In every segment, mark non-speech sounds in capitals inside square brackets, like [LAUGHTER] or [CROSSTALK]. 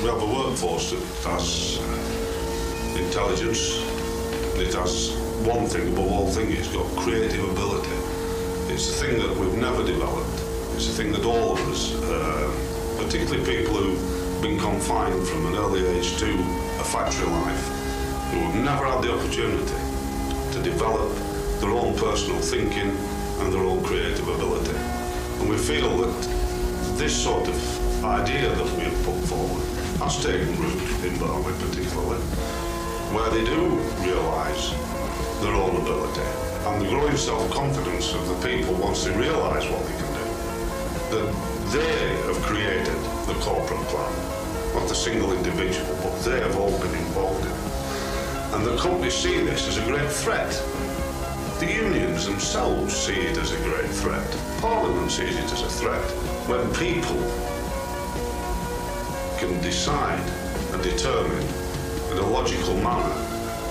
We have a workforce that has intelligence. It has one thing above all things, it's got creative ability. It's a thing that we've never developed. It's a thing that all of us, uh, particularly people who've been confined from an early age to a factory life, who have never had the opportunity to develop their own personal thinking and their own creative ability. And we feel that this sort of idea that we have put forward has taken root in Burnley particularly, where they do realise their own ability and the growing self-confidence of the people once they realise what they can do, that they have created the corporate plan, not the single individual, but they have all been involved in it. And the companies see this as a great threat. The unions themselves see it as a great threat. Parliament sees it as a threat. When people can decide and determine in a logical manner,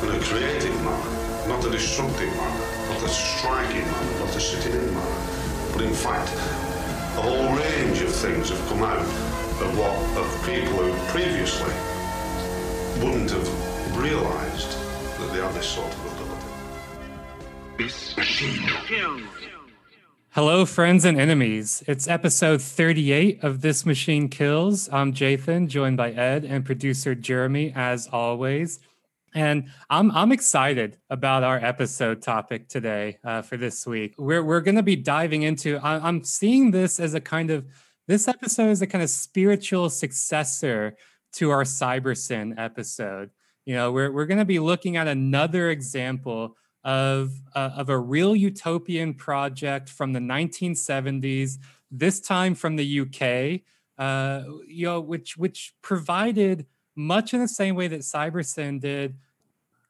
in a creative manner, not a destructive manner, not a striking manner, not a sitting in manner, but in fact, a whole range of things have come out of what of people who previously wouldn't have realised that they had this sort of. This machine. Hello, friends and enemies. It's episode 38 of This Machine Kills. I'm Jathan, joined by Ed and producer Jeremy, as always. And I'm I'm excited about our episode topic today uh, for this week. We're we're going to be diving into. I, I'm seeing this as a kind of this episode is a kind of spiritual successor to our CyberSyn episode. You know, we're we're going to be looking at another example of uh, of a real utopian project from the 1970s, this time from the UK. Uh, you know, which which provided much in the same way that CyberSyn did,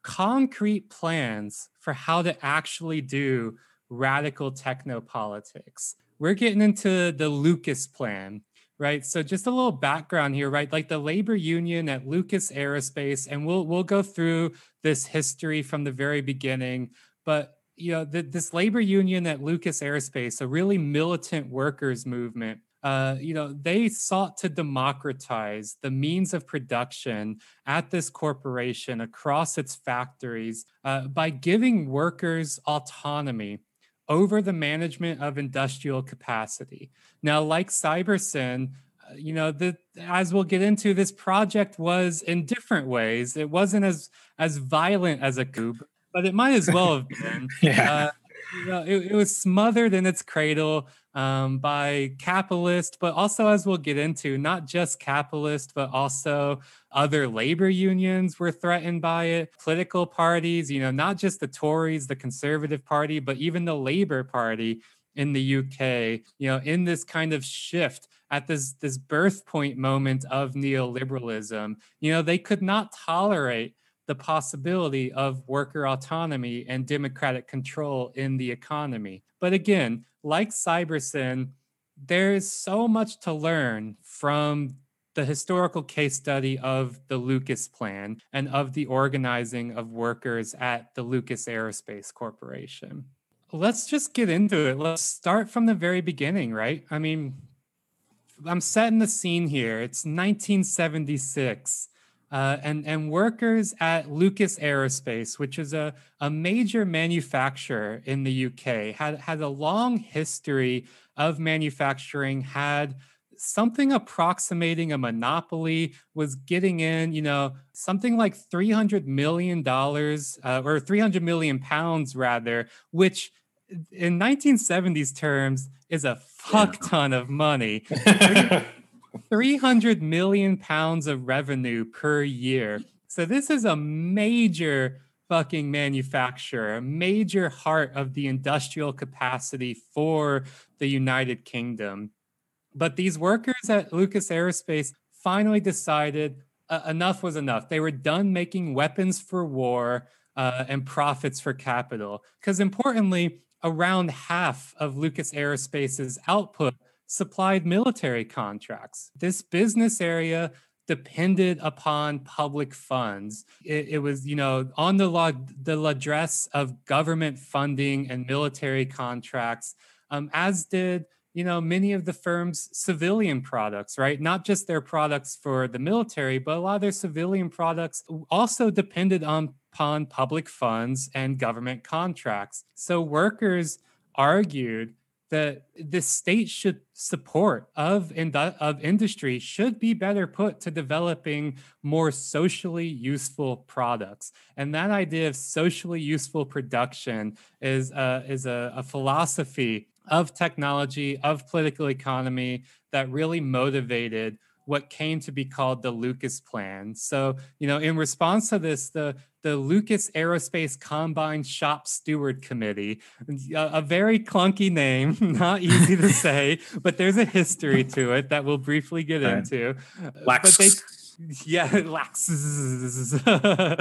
concrete plans for how to actually do radical technopolitics. We're getting into the Lucas plan, right? So just a little background here, right? Like the labor union at Lucas Aerospace, and we'll we'll go through this history from the very beginning. But you know, the, this labor union at Lucas Aerospace, a really militant workers movement, uh, you know, they sought to democratize the means of production at this corporation across its factories uh, by giving workers autonomy over the management of industrial capacity. Now, like CyberSyn, uh, you know, the, as we'll get into, this project was in different ways. It wasn't as as violent as a coup, but it might as well have [LAUGHS] been. yeah. Uh, you know, it, it, was smothered in its cradle um, by capitalist, but also, as we'll get into, not just capitalist, but also other labor unions were threatened by it. Political parties, you know, not just the Tories, the Conservative Party, but even the Labour Party in the UK, you know, in this kind of shift at this this birth point moment of neoliberalism, you know, they could not tolerate the possibility of worker autonomy and democratic control in the economy. But again, like CyberSyn, there is so much to learn from the historical case study of the Lucas Plan and of the organizing of workers at the Lucas Aerospace Corporation. Let's just get into it. Let's start from the very beginning, right? I mean, I'm setting the scene here. It's 1976. Uh, and, and workers at Lucas Aerospace, which is a, a major manufacturer in the UK, had, had a long history of manufacturing, had something approximating a monopoly, was getting in, you know, something like $300 million uh, or 300 million pounds rather, which in 1970s terms is a fuck ton of money. [LAUGHS] 300 million pounds of revenue per year. So this is a major fucking manufacturer, a major heart of the industrial capacity for the United Kingdom. But these workers at Lucas Aerospace finally decided uh, enough was enough. They were done making weapons for war uh, and profits for capital. Because importantly, around half of Lucas Aerospace's output supplied military contracts. This business area depended upon public funds. It, it was, you know, on the law, the address of government funding and military contracts, um, as did you know many of the firm's civilian products right not just their products for the military but a lot of their civilian products also depended on, upon public funds and government contracts so workers argued that the state should support of, of industry should be better put to developing more socially useful products. And that idea of socially useful production is, is a, a philosophy of technology, of political economy that really motivated what came to be called the Lucas Plan. So, you know, in response to this, the the Lucas Aerospace Combine Shop Steward Committee, a, a very clunky name, [LAUGHS] not easy to [LAUGHS] say, but there's a history to it that we'll briefly get right. into. But they yeah, [LAUGHS] Lax, [LAUGHS] uh,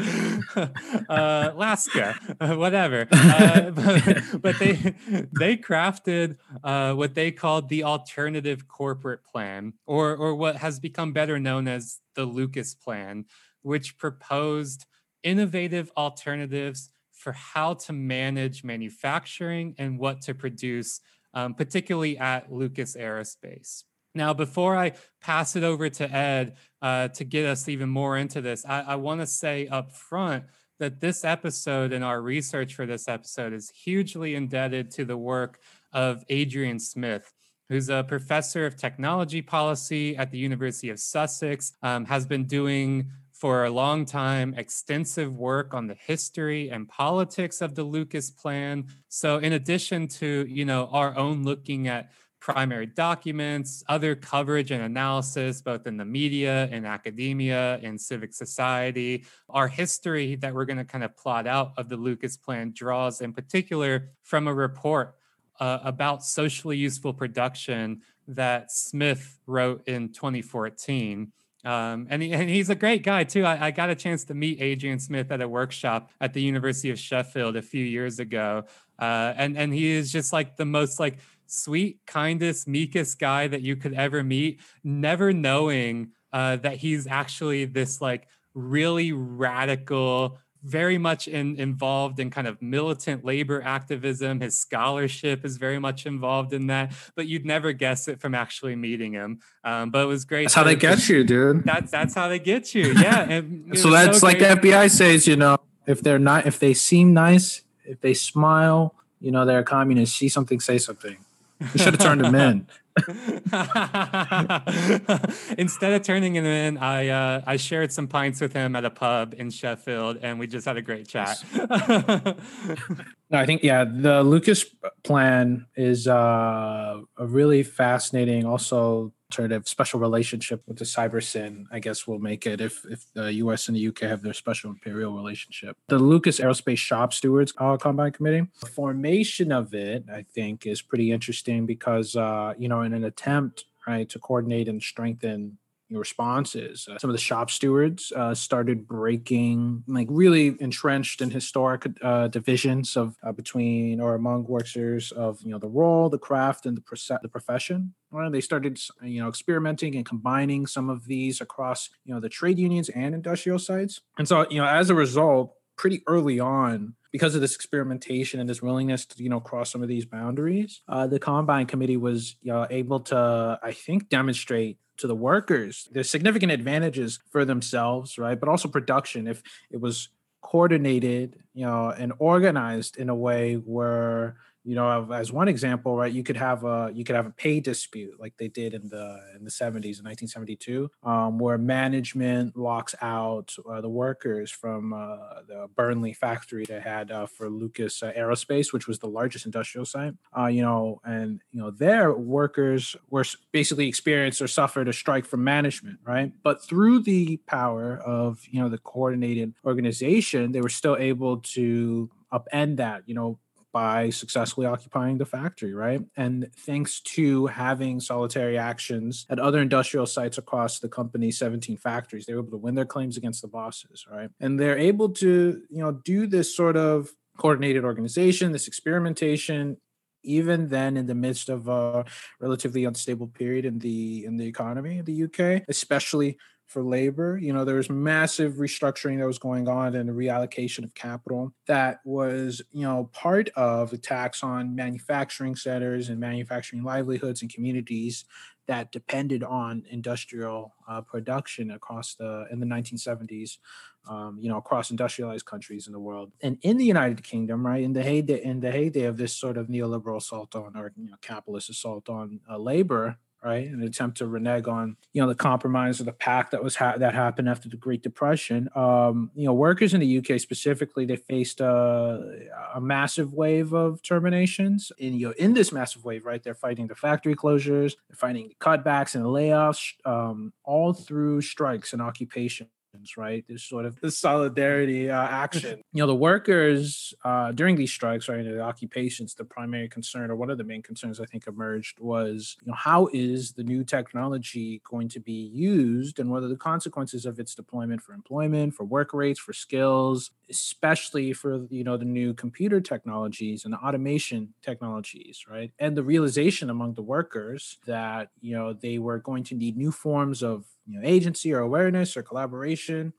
Alaska, uh, whatever. Uh, [LAUGHS] but, but, they they crafted uh, what they called the alternative corporate plan, or or what has become better known as the Lucas Plan, which proposed innovative alternatives for how to manage manufacturing and what to produce, um, particularly at Lucas Aerospace. Now, before I pass it over to Ed uh, to get us even more into this, I, I want to say up front that this episode and our research for this episode is hugely indebted to the work of Adrian Smith, who's a professor of technology policy at the University of Sussex, um, has been doing for a long time extensive work on the history and politics of the Lucas plan. So in addition to, you know, our own looking at primary documents, other coverage and analysis, both in the media, in academia, in civic society. Our history that we're going to kind of plot out of the Lucas Plan draws in particular from a report uh, about socially useful production that Smith wrote in 2014. Um, and, he, and he's a great guy too. I, I, got a chance to meet Adrian Smith at a workshop at the University of Sheffield a few years ago, uh, and and he is just like the most like sweet, kindest, meekest guy that you could ever meet, never knowing uh, that he's actually this like really radical, very much in, involved in kind of militant labor activism. His scholarship is very much involved in that, but you'd never guess it from actually meeting him. Um, but it was great. That's how they get you, dude. That's that's how they get you. Yeah. [LAUGHS] so that's so like the FBI says, you know, if they're not, if they seem nice, if they smile, you know, they're a communist. See something, say something. We should have turned him in. [LAUGHS] [LAUGHS] Instead of turning him in, I uh, I shared some pints with him at a pub in Sheffield, and we just had a great chat. [LAUGHS] no, I think yeah, the Lucas plan is uh, a really fascinating, also alternative special relationship with the CyberSyn. I guess will make it if if the US and the UK have their special imperial relationship. The Lucas Aerospace Shop Stewards uh, Combine Committee, the formation of it, I think, is pretty interesting because uh, you know, in an attempt right to coordinate and strengthen responses. Uh, some of the shop stewards uh, started breaking, like really entrenched in historic uh, divisions of uh, between or among workers of you know the role, the craft, and the the profession. Right? They started you know experimenting and combining some of these across you know the trade unions and industrial sites. And so you know as a result, pretty early on, because of this experimentation and this willingness to you know cross some of these boundaries uh, the combine committee was able to i think demonstrate to the workers. There's significant advantages for themselves, right? But also production if it was coordinated, you know, and organized in a way where you know as one example right you could have a you could have a pay dispute like they did in the in the 70s in 1972 um, where management locks out uh, the workers from uh, the burnley factory they had uh, for lucas uh, aerospace which was the largest industrial site. Uh, you know and you know their workers were basically experienced or suffered a strike from management right? But through the power of you know the coordinated organization they were still able to upend that you know by successfully occupying the factory, right? And thanks to having solitary actions at other industrial sites across the company's 17 factories, they were able to win their claims against the bosses, right? And they're able to, you know, do this sort of coordinated organization, this experimentation even then in the midst of a relatively unstable period in the in the economy in the UK, especially for labor. You know, there was massive restructuring that was going on and the reallocation of capital that was, you know, part of attacks on manufacturing centers and manufacturing livelihoods and communities that depended on industrial uh, production across the in the 1970s, um, you know, across industrialized countries in the world, and in the United Kingdom, right in the heyday in the heyday of this sort of neoliberal assault on or you know capitalist assault on uh, labor, right? An attempt to renege on, you know, the compromise of the pact that was ha- that happened after the Great Depression. Um, you know, workers in the UK specifically, they faced a, a massive wave of terminations. And you know, in this massive wave, right, they're fighting the factory closures, they're fighting cutbacks and layoffs, um, all through strikes and occupation right? This sort of this solidarity uh, action. [LAUGHS] You know, the workers uh, during these strikes, right, the occupations, the primary concern or one of the main concerns I think emerged was, you know, how is the new technology going to be used, and what are the consequences of its deployment for employment, for work rates, for skills, especially for you know the new computer technologies and the automation technologies, right? And the realization among the workers that you know they were going to need new forms of you know agency or awareness or collaboration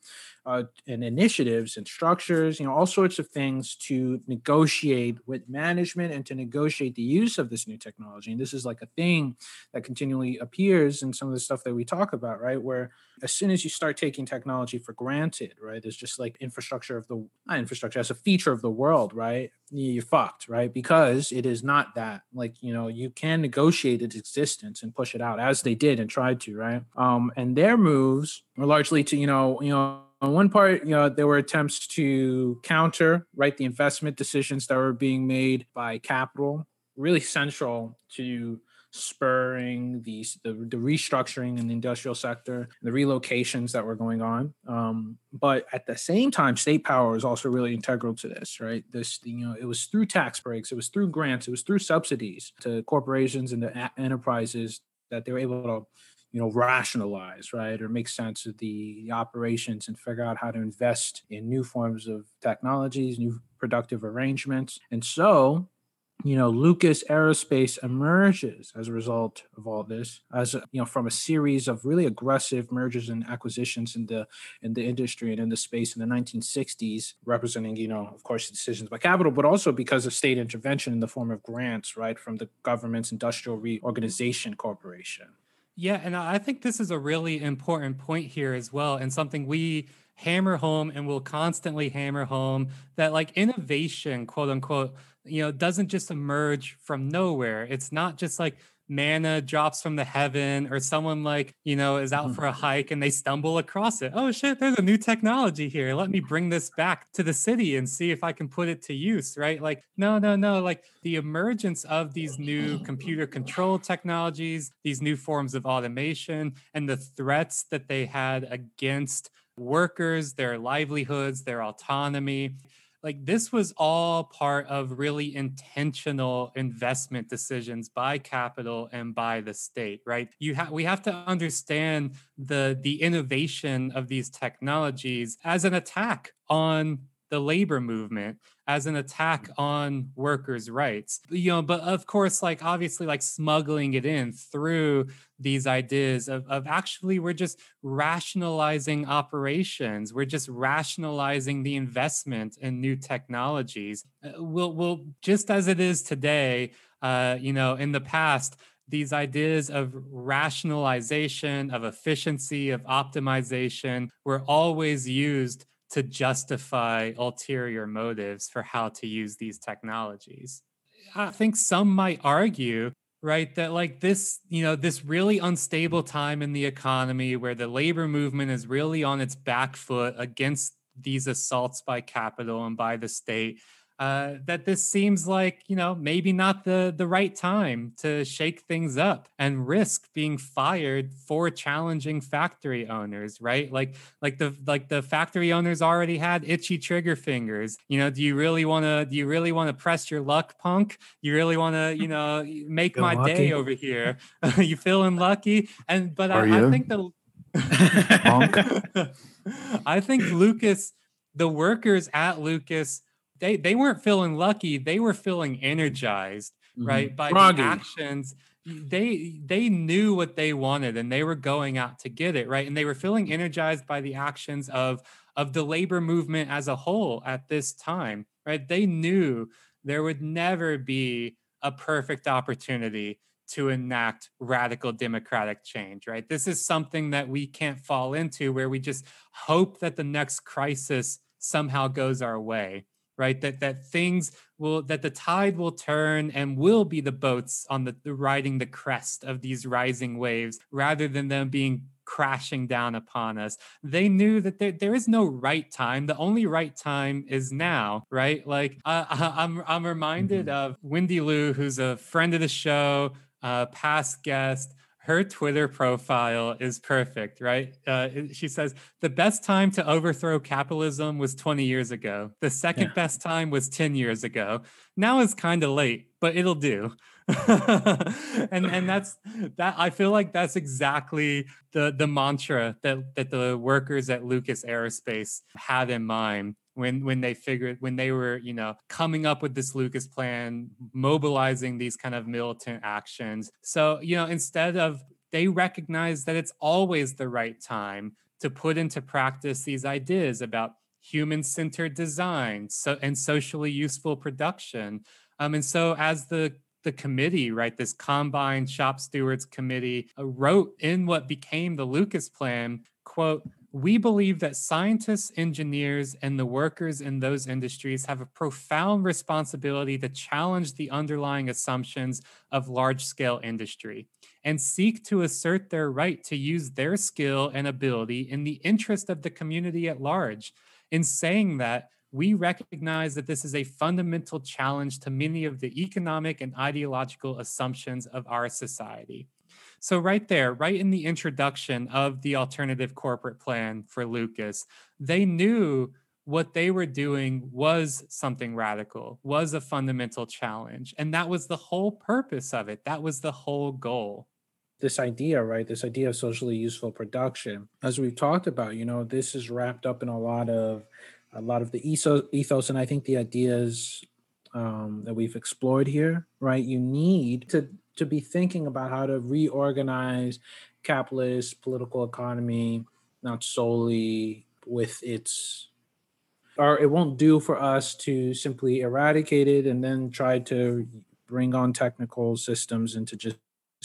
uh, and initiatives and structures you know all sorts of things to negotiate with management and to negotiate the use of this new technology. And this is like a thing that continually appears in some of the stuff that we talk about right? Where as soon as you start taking technology for granted right it's just like infrastructure of the infrastructure as a feature of the world right? You're fucked right? Because it is not that like you know you can negotiate its existence and push it out as they did and tried to right? Um and their moves were largely to you know you know on one part, you know, there were attempts to counter, right, the investment decisions that were being made by capital, really central to spurring these the, the restructuring in the industrial sector, the relocations that were going on. Um, but at the same time, state power is also really integral to this, right? This, you know, it was through tax breaks, it was through grants, it was through subsidies to corporations and to enterprises that they were able to you know rationalize right or make sense of the, operations and figure out how to invest in new forms of technologies new productive arrangements. And so you know lucas aerospace emerges as a result of all this as a, you know from a series of really aggressive mergers and acquisitions in the in the industry and in the space in the 1960s representing you know of course decisions by capital but also because of state intervention in the form of grants right from the government's industrial reorganization corporation yeah, and I think this is a really important point here as well, and something we hammer home and will constantly hammer home that like innovation, quote unquote, you know, doesn't just emerge from nowhere. It's not just like manna drops from the heaven or someone like you know is out for a mm-hmm. hike and they stumble across it. Oh shit there's a new technology here. Let me bring this back to the city and see if i can put it to use right? Like no no no. Like the emergence of these new computer control technologies these new forms of automation and the threats that they had against workers their livelihoods their autonomy like this was all part of really intentional investment decisions by capital and by the state right? You have we have to understand the the innovation of these technologies as an attack on the labor movement as an attack mm. on workers' rights. You know, but of course, like obviously, like smuggling it in through these ideas of, of actually we're just rationalizing operations. We're just rationalizing the investment in new technologies. Uh, we'll, we'll just as it is today, uh, you know, in the past, these ideas of rationalization, of efficiency, of optimization were always used to justify ulterior motives for how to use these technologies. I think some might argue, right, that like this, you know, this really unstable time in the economy where the labor movement is really on its back foot against these assaults by capital and by the state uh, that this seems like you know maybe not the the right time to shake things up and risk being fired for challenging factory owners right? Like like the like the factory owners already had itchy trigger fingers. You know do you really want to do you really want to press your luck punk? You really want to you know [LAUGHS] make my lucky. day over here? [LAUGHS] You feeling lucky? And but I, I think the [LAUGHS] I think Lucas the workers at Lucas they they weren't feeling lucky they were feeling energized mm-hmm. right? By Froggy. the actions, they they knew what they wanted and they were going out to get it, right? And they were feeling energized by the actions of of the labor movement as a whole at this time, right? They knew there would never be a perfect opportunity to enact radical democratic change, right? This is something that we can't fall into where we just hope that the next crisis somehow goes our way, right? That that things will that the tide will turn and will be the boats on the, the riding the crest of these rising waves rather than them being crashing down upon us. They knew that there, there is no right time. The only right time is now, right? Like uh, [LAUGHS] I'm I'm reminded Mhm. of Wendy Liu, who's a friend of the show, uh, past guest. Her Twitter profile is perfect, right? Uh, she says the best time to overthrow capitalism was 20 years ago. The second Yeah. best time was 10 years ago. Now is kind of late, but it'll do. [LAUGHS] and and that's that I feel like that's exactly the the mantra that that the workers at Lucas Aerospace had in mind when when they figured when they were you know coming up with this Lucas plan mobilizing these kind of militant actions. So you know instead of they recognize that it's always the right time to put into practice these ideas about human-centered design so and socially useful production. Um, and so as the the committee, right, this combined shop stewards committee uh, wrote in what became the Lucas plan, quote, we believe that scientists, engineers, and the workers in those industries have a profound responsibility to challenge the underlying assumptions of large scale industry and seek to assert their right to use their skill and ability in the interest of the community at large. In saying that, we recognize that this is a fundamental challenge to many of the economic and ideological assumptions of our society. So, right there, right in the introduction of the alternative corporate plan for Lucas, they knew what they were doing was something radical, was a fundamental challenge. And that was the whole purpose of it. That was the whole goal. this idea, right? This idea of socially useful production, as we've talked about, you know, this is wrapped up in a lot of a lot of the ethos, and I think the ideas um, that we've explored here, right? You need to to be thinking about how to reorganize capitalist political economy, not solely with its or it won't do for us to simply eradicate it and then try to bring on technical systems into just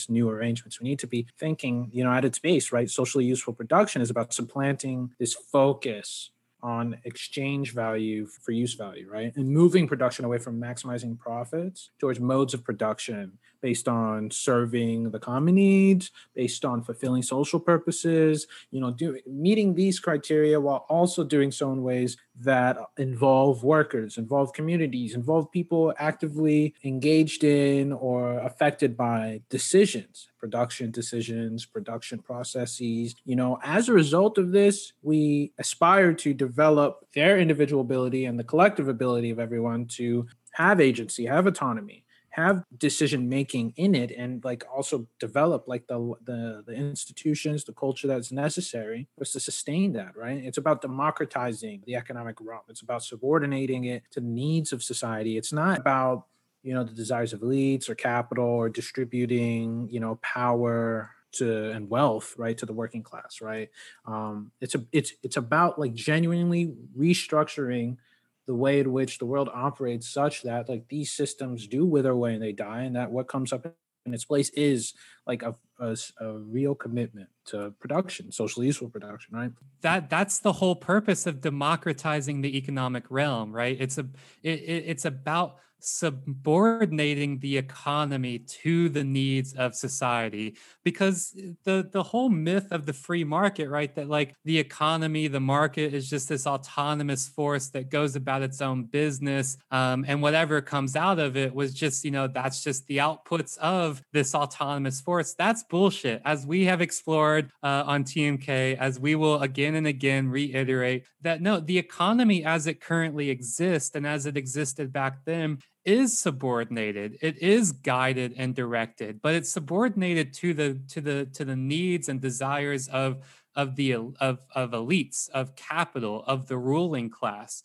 new arrangements. We need to be thinking, you know, at its base, right? Socially useful production is about supplanting this focus on exchange value for use value, right? And moving production away from maximizing profits towards modes of production based on serving the common needs, based on fulfilling social purposes, you know, do, meeting these criteria while also doing so in ways that involve workers, involve communities, involve people actively engaged in or affected by decisions, production decisions, production processes. You know, as a result of this, we aspire to develop their individual ability and the collective ability of everyone to have agency, have autonomy have decision making in it and like also develop like the, the the institutions the culture that's necessary was to sustain that right? It's about democratizing the economic realm. It's about subordinating it to the needs of society. It's not about you know the desires of elites or capital or distributing you know power to and wealth right to the working class right? Um it's a it's it's about like genuinely restructuring the way in which the world operates such that like these systems do wither away and they die and that what comes up in its place is like a, a, a real commitment to production socially useful production right? That that's the whole purpose of democratizing the economic realm right? It's a it, it, it's about subordinating the economy to the needs of society. Because the the whole myth of the free market right that like the economy the market is just this autonomous force that goes about its own business um, and whatever comes out of it was just you know that's just the outputs of this autonomous force. That's bullshit. As we have explored uh, on tmk as we will again and again reiterate that no the economy as it currently exists and as it existed back then is subordinated it is guided and directed but it's subordinated to the to the to the needs and desires of of the of of elites of capital of the ruling class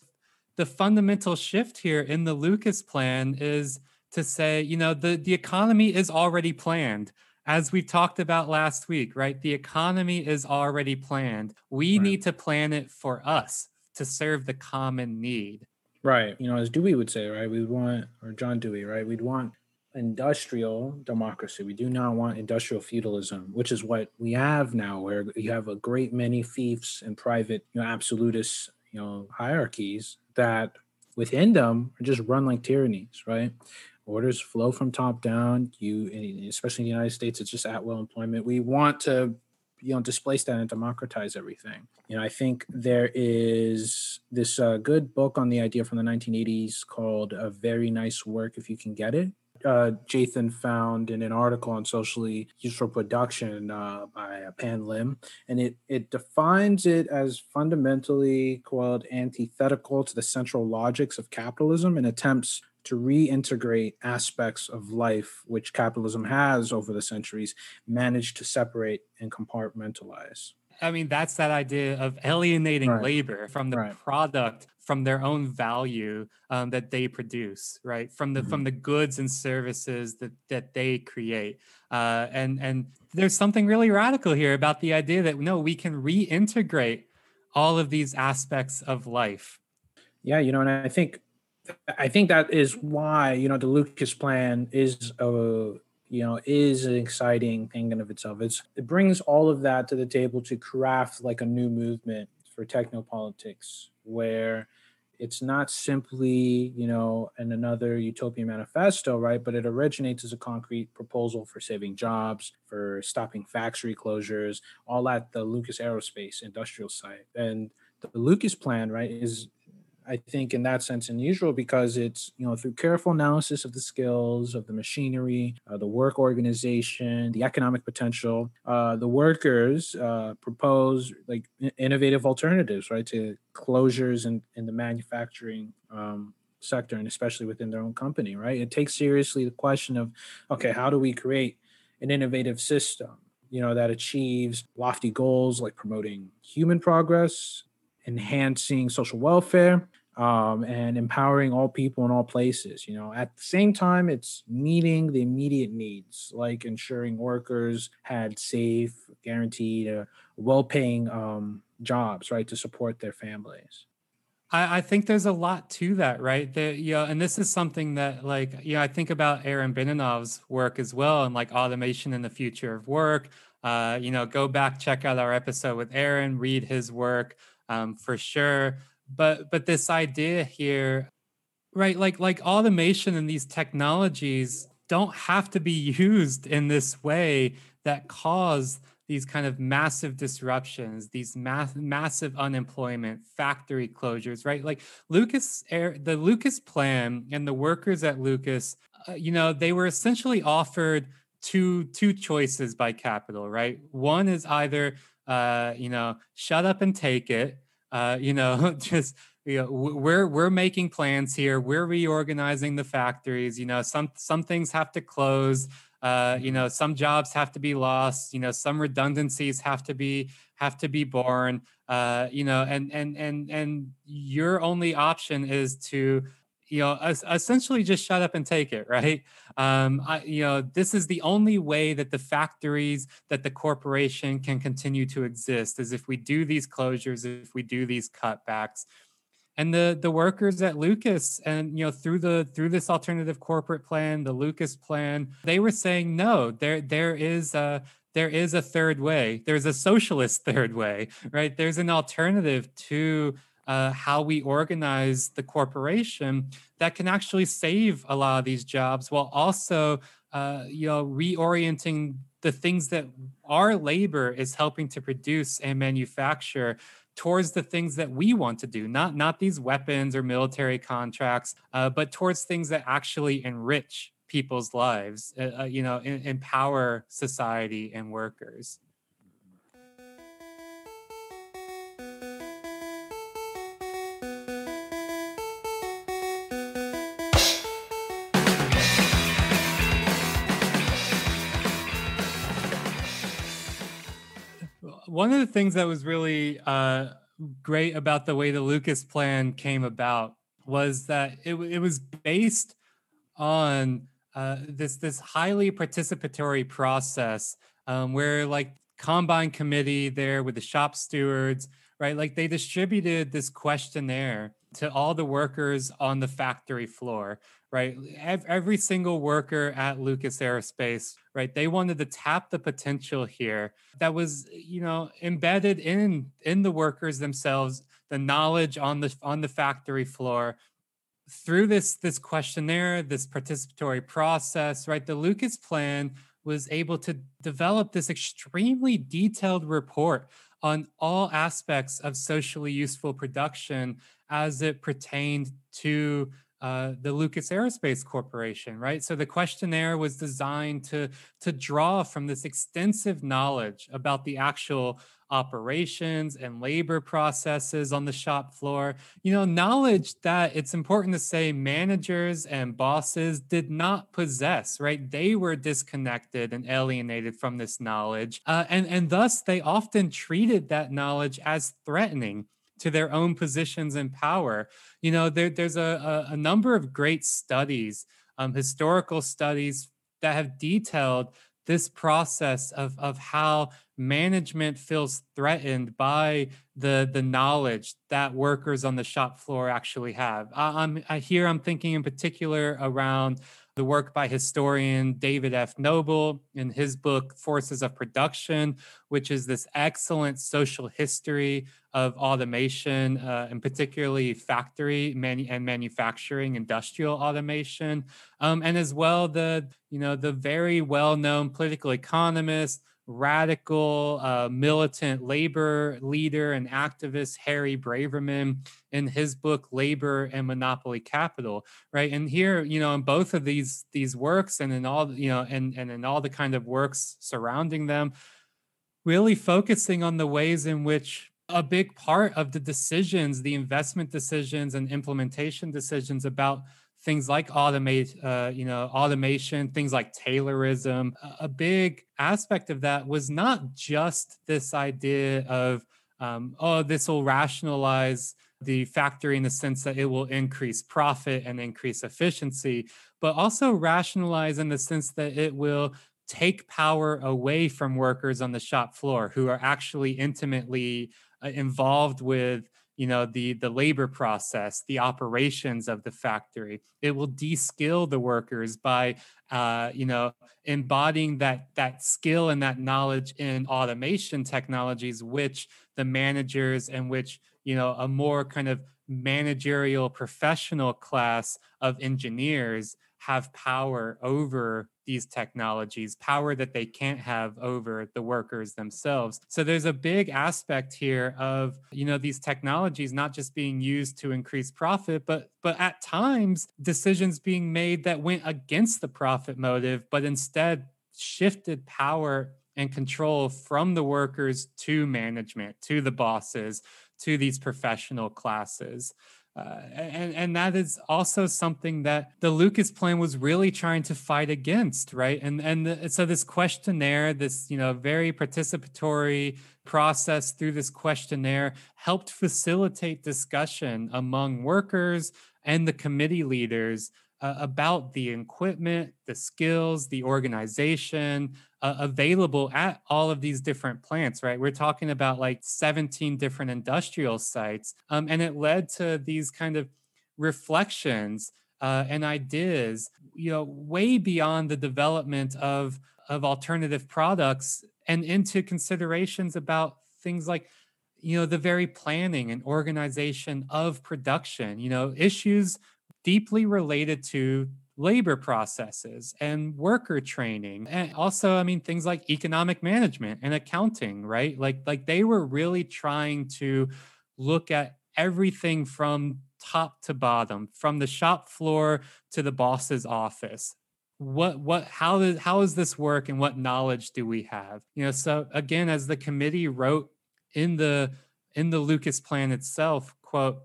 the fundamental shift here in the lucas plan is to say, you know, the, the economy is already planned. As we talked about last week, right? The economy is already planned. We Right. need to plan it for us to serve the common need. Right. You know, as Dewey would say, right? We want, or John Dewey, right? We'd want industrial democracy. We do not want industrial feudalism, which is what we have now, where you have a great many fiefs and private, you know, absolutist, you know, hierarchies that within them are just run like tyrannies, right? Orders flow from top down. You, especially in the United States, it's just at will employment. We want to you know displace that and democratize everything. You know i think there is this uh, good book on the idea from the 1980s called a very nice work if you can get it. Uh, Jathan found in an article on socially useful production uh, by uh, Pan Lim, and it it defines it as fundamentally called antithetical to the central logics of capitalism and attempts to reintegrate aspects of life which capitalism has over the centuries managed to separate and compartmentalize. I mean, that's that idea of alienating Right. labor from the Right. product, from their own value um, that they produce, right? From the Mm-hmm. from the goods and services that that they create. Uh, and and there's something really radical here about the idea that no, we can reintegrate all of these aspects of life. Yeah, you know, and I think I think that is why you know the Lucas plan is a you know is an exciting thing in of itself. It's it brings all of that to the table to craft like a new movement for technopolitics where it's not simply you know in another utopian manifesto right but it originates as a concrete proposal for saving jobs for stopping factory closures all at the lucas aerospace industrial site and the lucas plan right is I think in that sense unusual because it's you know through careful analysis of the skills of the machinery, uh, the work organization, the economic potential, uh, the workers uh, propose like innovative alternatives, right, to closures in, in the manufacturing um, sector and especially within their own company, right? It takes seriously the question of okay, how do we create an innovative system, you know, that achieves lofty goals like promoting human progress, enhancing social welfare um, and empowering all people in all places you know at the same time it's meeting the immediate needs like ensuring workers had safe guaranteed uh, well-paying um, jobs right to support their families I, I think there's a lot to that, right? That know, and this is something that like know, I think about Aaron Benanav's work as well, and like automation in the future of work. Uh, you know, go back, check out our episode with Aaron, read his work um, for sure. But but this idea here, right? Like like automation and these technologies don't have to be used in this way that cause these kind of massive disruptions, these mass, massive unemployment, factory closures, right? Like Lucas, the Lucas plan and the workers at Lucas, uh, you know, they were essentially offered two two choices by capital, right? One is either, uh, you know, shut up and take it, uh, you know, [LAUGHS] just you know, we're we're making plans here. We're reorganizing the factories. You know, some some things have to close. Uh, you know some jobs have to be lost. You know some redundancies have to be have to be born. Uh, you know and and and and your only option is to you know essentially just shut up and take it [LAUGHS] right? Um I, you know this is the only way that the factories that the corporation can continue to exist is if we do these closures if we do these cutbacks. And the the workers at Lucas and you know through the through this alternative corporate plan the Lucas plan they were saying no there there is a there is a third way. There's a socialist [LAUGHS] third way right? There's an alternative to uh, how we organize the corporation that can actually save a lot of these jobs while also uh, you know reorienting the things that our labor is helping to produce and manufacture towards the things that we want to do not not these weapons or military contracts uh, but towards things that actually enrich people's lives uh, uh, you know em- empower society and workers one of the things that was really uh, great about the way the Lucas plan came about was that it, it was based on uh, this this highly participatory process um, where like combine committee there with the shop stewards, right? Like they distributed this questionnaire to all the workers on the factory floor, right? Every single worker at Lucas Aerospace, right? They wanted to tap the potential here that was, you know, embedded in in the workers themselves, the knowledge on the on the factory floor. Through this this questionnaire, this participatory process, right? The Lucas plan was able to develop this extremely detailed report on all aspects of socially useful production as it pertained to uh, the Lucas Aerospace Corporation, right? So the questionnaire was designed to to draw from this extensive knowledge about the actual operations and labor processes on the shop floor. You know, knowledge that it's important to say managers and bosses did not possess, right? They were disconnected and alienated from this knowledge, uh, and and thus they often treated that knowledge as threatening to their own positions and power. You know, there, there's a, a, a, number of great studies, um, historical studies that have detailed this process of, of how management feels threatened by the, the knowledge that workers on the shop floor actually have. I, I'm I here I'm thinking in particular around the work by historian David F. Noble in his book, Forces of Production, which is this excellent social history of automation, uh, and particularly factory manu- and manufacturing, industrial automation, um, and as well the you know the very well-known political economist radical uh, militant labor leader and activist Harry Braverman in his book Labor and Monopoly Capital, right? And here, you know, in both of these these works and in all, you know, and and in all the kind of works surrounding them, really focusing on the ways in which a big part of the decisions, the investment decisions and implementation decisions about things like automate, uh, you know, automation, things like Taylorism. A big aspect of that was not just this idea of, um, oh, this will rationalize the factory in the sense that it will increase profit and increase efficiency, but also rationalize in the sense that it will take power away from workers on the shop floor who are actually intimately uh, involved with you know the the labor process the operations of the factory. It will de-skill the workers by uh, you know embodying that that skill and that knowledge in automation technologies which the managers and which you know a more kind of managerial professional class of engineers have power over these technologies, power that they can't have over the workers themselves. So there's a big aspect here of, you know, these technologies not just being used to increase profit, but but at times decisions being made that went against the profit motive, but instead shifted power and control from the workers to management, to the bosses, to these professional classes. Uh, and and that is also something that the Lucas plan was really trying to fight against, right? And and the, so this questionnaire, this you know very participatory process through this questionnaire, helped facilitate discussion among workers and the committee leaders uh, about the equipment, the skills, the organization uh, available at all of these different plants, right? We're talking about like 17 different industrial sites. Um, and it led to these kind of reflections uh, and ideas, you know, way beyond the development of, of alternative products and into considerations about things like you know the very planning and organization of production you know issues deeply related to labor processes and worker training and also i mean things like economic management and accounting right? Like like they were really trying to look at everything from top to bottom from the shop floor to the boss's office. What what how does how does this work and what knowledge do we have? You know so again as the committee wrote in the in the lucas plan itself quote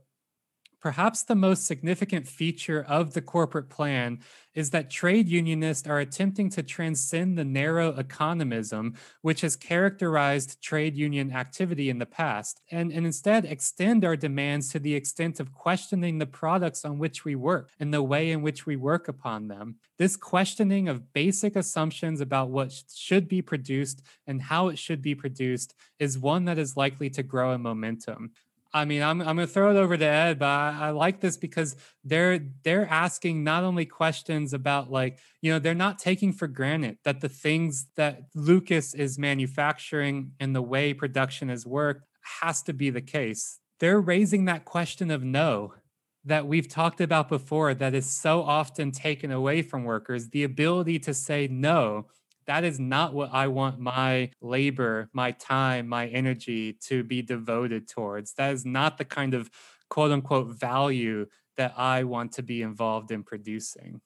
Perhaps the most significant feature of the corporate plan is that trade unionists are attempting to transcend the narrow economism which has characterized trade union activity in the past, and, and instead extend our demands to the extent of questioning the products on which we work and the way in which we work upon them. This questioning of basic assumptions about what should be produced and how it should be produced is one that is likely to grow in momentum. I mean, I'm I'm gonna throw it over to Ed, but I, I, like this because they're they're asking not only questions about like you know they're not taking for granted that the things that Lucas is manufacturing and the way production is worked has to be the case. They're raising that question of no that we've talked about before that is so often taken away from workers, the ability to say no that is not what I want my labor, my time, my energy to be devoted towards. That is not the kind of quote unquote value that I want to be involved in producing.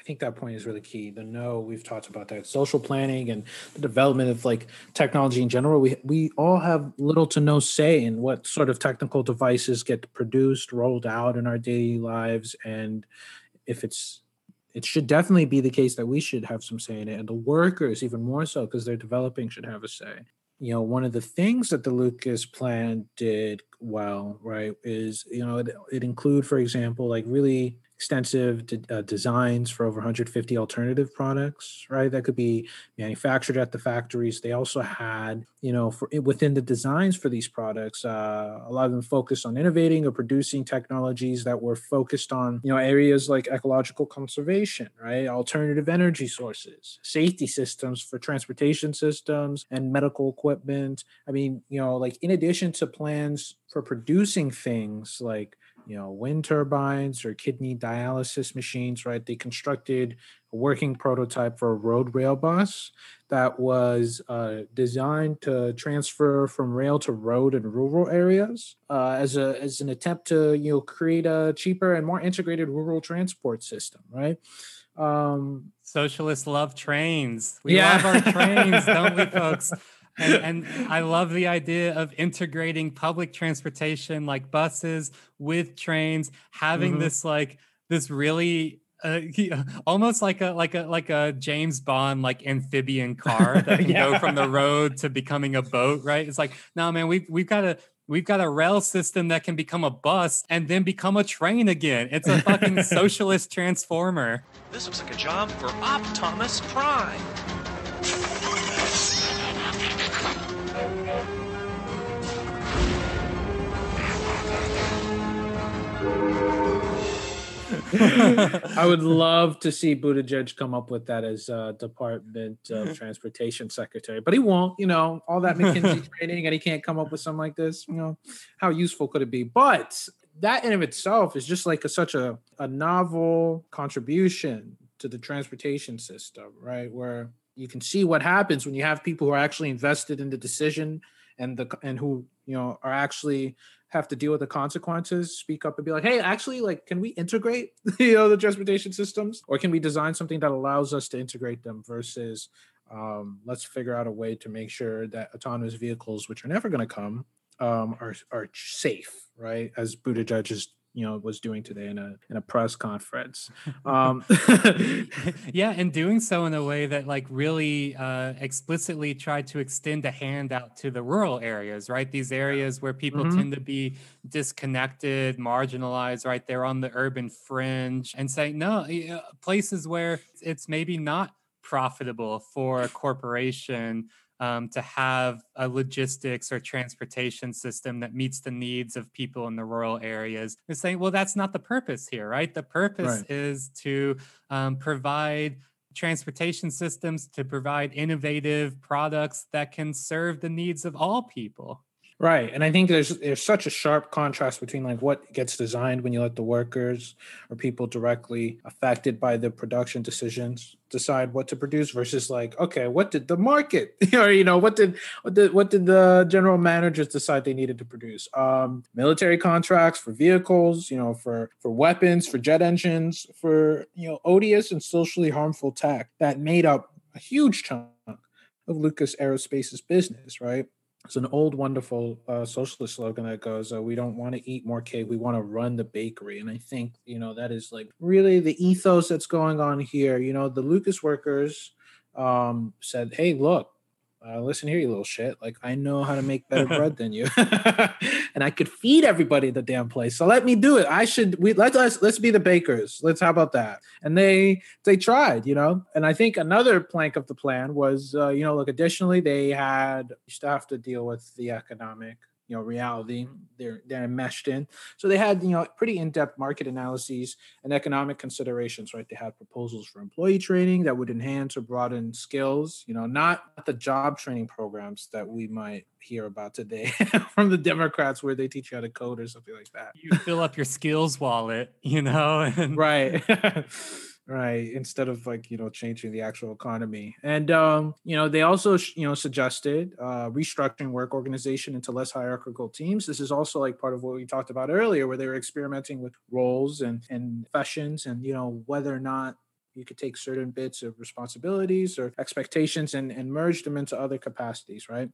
I think that point is really key. The no, we've talked about that social planning and the development of like technology in general. We we all have little to no say in what sort of technical devices get produced, rolled out in our daily lives, and if it's it should definitely be the case that we should have some say in it and the workers even more so because they're developing should have a say. You know one of the things that the lucas plan did well right is you know it, it include for example like really extensive de- uh, designs for over 150 alternative products, right? That could be manufactured at the factories. They also had, you know, for within the designs for these products, uh, a lot of them focused on innovating or producing technologies that were focused on, you know, areas like ecological conservation, right? Alternative energy sources, safety systems for transportation systems and medical equipment. I mean, you know, like in addition to plans for producing things like you know wind turbines or kidney dialysis machines right? They constructed a working prototype for a road rail bus that was uh, designed to transfer from rail to road in rural areas uh, as a as an attempt to you know create a cheaper and more integrated rural transport system right? Um socialists love trains. We yeah. love our trains don't we [LAUGHS] folks and, and I love the idea of integrating public transportation like buses with trains, having mm-hmm. this like this really uh, almost like a like a like a James Bond like amphibian car that can yeah. go from the [LAUGHS] road to becoming a boat, right? It's like, no man, we've we've got a we've got a rail system that can become a bus and then become a train again. It's a fucking [LAUGHS] socialist transformer. This looks like a job for Optimus Prime. I would love to see Buttigieg come up with that as uh, Department of Transportation Secretary, but he won't. You know, all that McKinsey [LAUGHS] training, and he can't come up with something like this. You know, how useful could it be? But that in of itself is just like a, such a, a novel contribution to the transportation system, right? Where you can see what happens when you have people who are actually invested in the decision and the and who you know are actually have to deal with the consequences speak up and be like hey actually like can we integrate [LAUGHS] you know the transportation systems? Or can we design something that allows us to integrate them versus um, let's figure out a way to make sure that autonomous vehicles which are never going to come um, are are safe right? As Buttigieg is you know was doing today in a in a press conference. [LAUGHS] Um [LAUGHS] yeah and doing so in a way that like really uh explicitly tried to extend a hand out to the rural areas right? These areas where people mm-hmm. tend to be disconnected marginalized right? They're on the urban fringe and say no places where it's maybe not profitable for a corporation um, to have a logistics or transportation system that meets the needs of people in the rural areas. They're saying, well, that's not the purpose here, right? The purpose right. is to um, provide transportation systems to provide innovative products that can serve the needs of all people. Right. And I think there's there's such a sharp contrast between like what gets designed when you let the workers or people directly affected by the production decisions decide what to produce versus like, okay, what did the market [LAUGHS] or you know, what did what did what did the general managers decide they needed to produce? Um, military contracts for vehicles, you know, for for weapons, for jet engines, for you know, odious and socially harmful tech that made up a huge chunk of Lucas Aerospace's business, right? It's an old wonderful uh, socialist slogan that goes uh, we don't want to eat more cake we want to run the bakery. And i think you know that is like really the ethos that's going on here. You know the lucas workers um, said hey look uh, listen here, you little shit. Like I know how to make better bread [LAUGHS] than you, [LAUGHS] and I could feed everybody the damn place. So let me do it. I should. We let's let's let's be the bakers. Let's how about that? And they they tried, you know. And I think another plank of the plan was, uh, you know, look. Additionally, they had you still have to deal with the economic you know reality they're they're enmeshed in. So they had you know pretty in-depth market analyses and economic considerations right? They had proposals for employee training that would enhance or broaden skills you know not the job training programs that we might hear about today [LAUGHS] from the democrats where they teach you how to code or something like that. You fill up your skills wallet you know and- right [LAUGHS] right instead of like you know changing the actual economy. And um you know they also you know suggested uh restructuring work organization into less hierarchical teams. This is also like part of what we talked about earlier where they were experimenting with roles and and professions and you know whether or not you could take certain bits of responsibilities or expectations and, and merge them into other capacities right?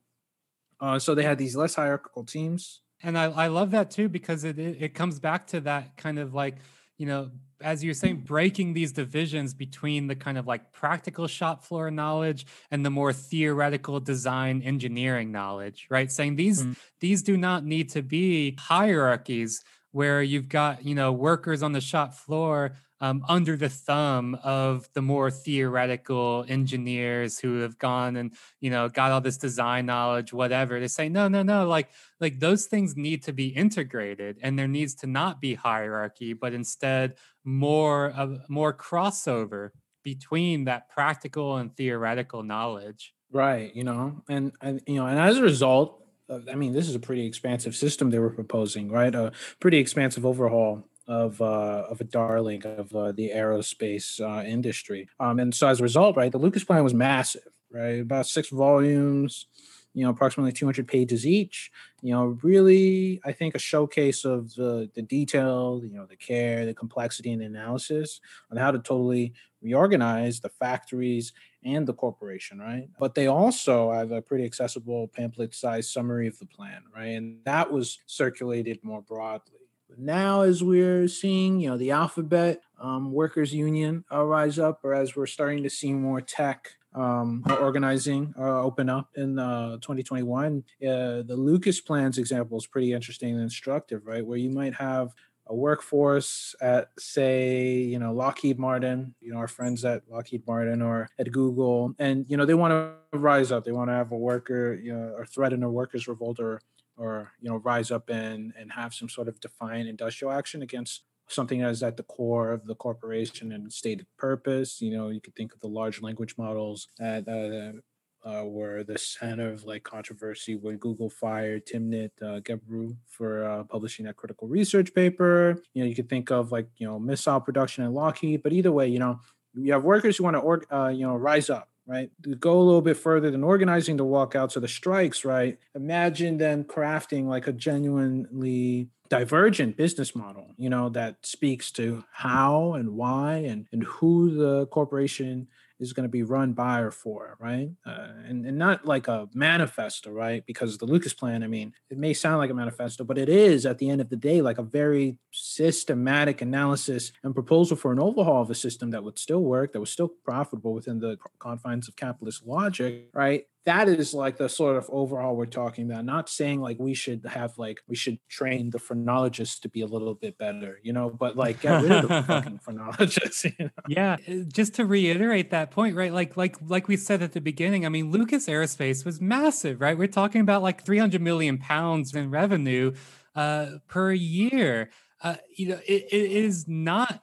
Uh, so they had these less hierarchical teams. And I, I love that too because it, it it comes back to that kind of like you know, as you're saying, breaking these divisions between the kind of like practical shop floor knowledge and the more theoretical design engineering knowledge, right? Saying these mm-hmm. these do not need to be hierarchies where you've got you know workers on the shop floor um, under the thumb of the more theoretical engineers who have gone and you know got all this design knowledge whatever they say no no no like like those things need to be integrated and there needs to not be hierarchy but instead more of more crossover between that practical and theoretical knowledge right you know and, and you know and as a result I mean, this is a pretty expansive system they were proposing, right? A pretty expansive overhaul of uh, of a darling of uh, the aerospace uh, industry. Um, and so as a result, right, the Lucas plan was massive, right? About six volumes, you know, approximately 200 pages each. You know, really, I think a showcase of the the detail, you know, the care, the complexity, and analysis on how to totally reorganize the factories and the corporation, right? But they also have a pretty accessible pamphlet-sized summary of the plan, right? And that was circulated more broadly now, as we're seeing, you know, the alphabet um, workers union uh, rise up, or as we're starting to see more tech um, organizing uh, open up in uh, 2021, uh, the Lucas plans example is pretty interesting and instructive, right? Where you might have a workforce at say you know lockheed martin you know our friends at lockheed martin or at google and you know they want to rise up they want to have a worker you know or threaten a workers revolt or or you know rise up and and have some sort of defiant industrial action against something that is at the core of the corporation and stated purpose you know you could think of the large language models that uh, uh, were the center of like controversy when Google fired Timnit uh, Gebru for uh, publishing that critical research paper. You know, you could think of like you know missile production at Lockheed, but either way, you know, you have workers who want to org- uh, you know rise up right? To go a little bit further than organizing the walkouts or the strikes, right? Imagine them crafting like a genuinely divergent business model, you know, that speaks to how and why and, and who the corporation is going to be run by or for, right? Uh, and, and not like a manifesto, right? Because the Lucas plan, I mean, it may sound like a manifesto, but it is at the end of the day like a very systematic analysis and proposal for an overhaul of a system that would still work, that was still profitable within the confines of capitalist logic, right? That is like the sort of overall we're talking about not saying like we should have like we should train the phrenologists to be a little bit better you know but like get rid of the [LAUGHS] fucking phrenologists [LAUGHS] you know? yeah just to reiterate that point right like like like we said at the beginning i mean lucas aerospace was massive right we're talking about like 300 million pounds in revenue uh, per year uh, you know it, it is not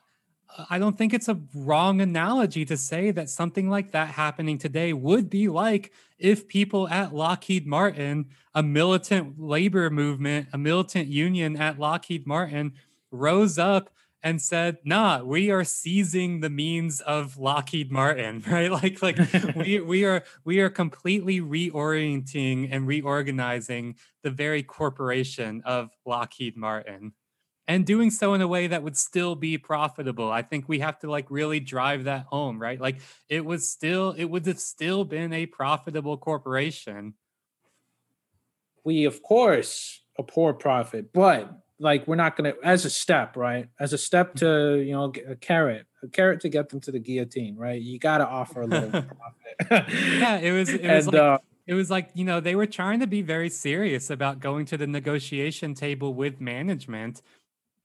I don't think it's a wrong analogy to say that something like that happening today would be like if people at Lockheed Martin, a militant labor movement, a militant union at Lockheed Martin, rose up and said, "Nah, we are seizing the means of Lockheed Martin, [LAUGHS] right? Like, like [LAUGHS] we we are we are completely reorienting and reorganizing the very corporation of Lockheed Martin." And doing so in a way that would still be profitable. I think we have to like really drive that home, right? Like it was still, it would have still been a profitable corporation. we of course a poor profit, but like we're not gonna as a step, right? As a step to you know a carrot, a carrot to get them to the guillotine, right? You got to offer a little [LAUGHS] profit. [LAUGHS] yeah, it was. It was and like, uh, it was like you know they were trying to be very serious about going to the negotiation table with management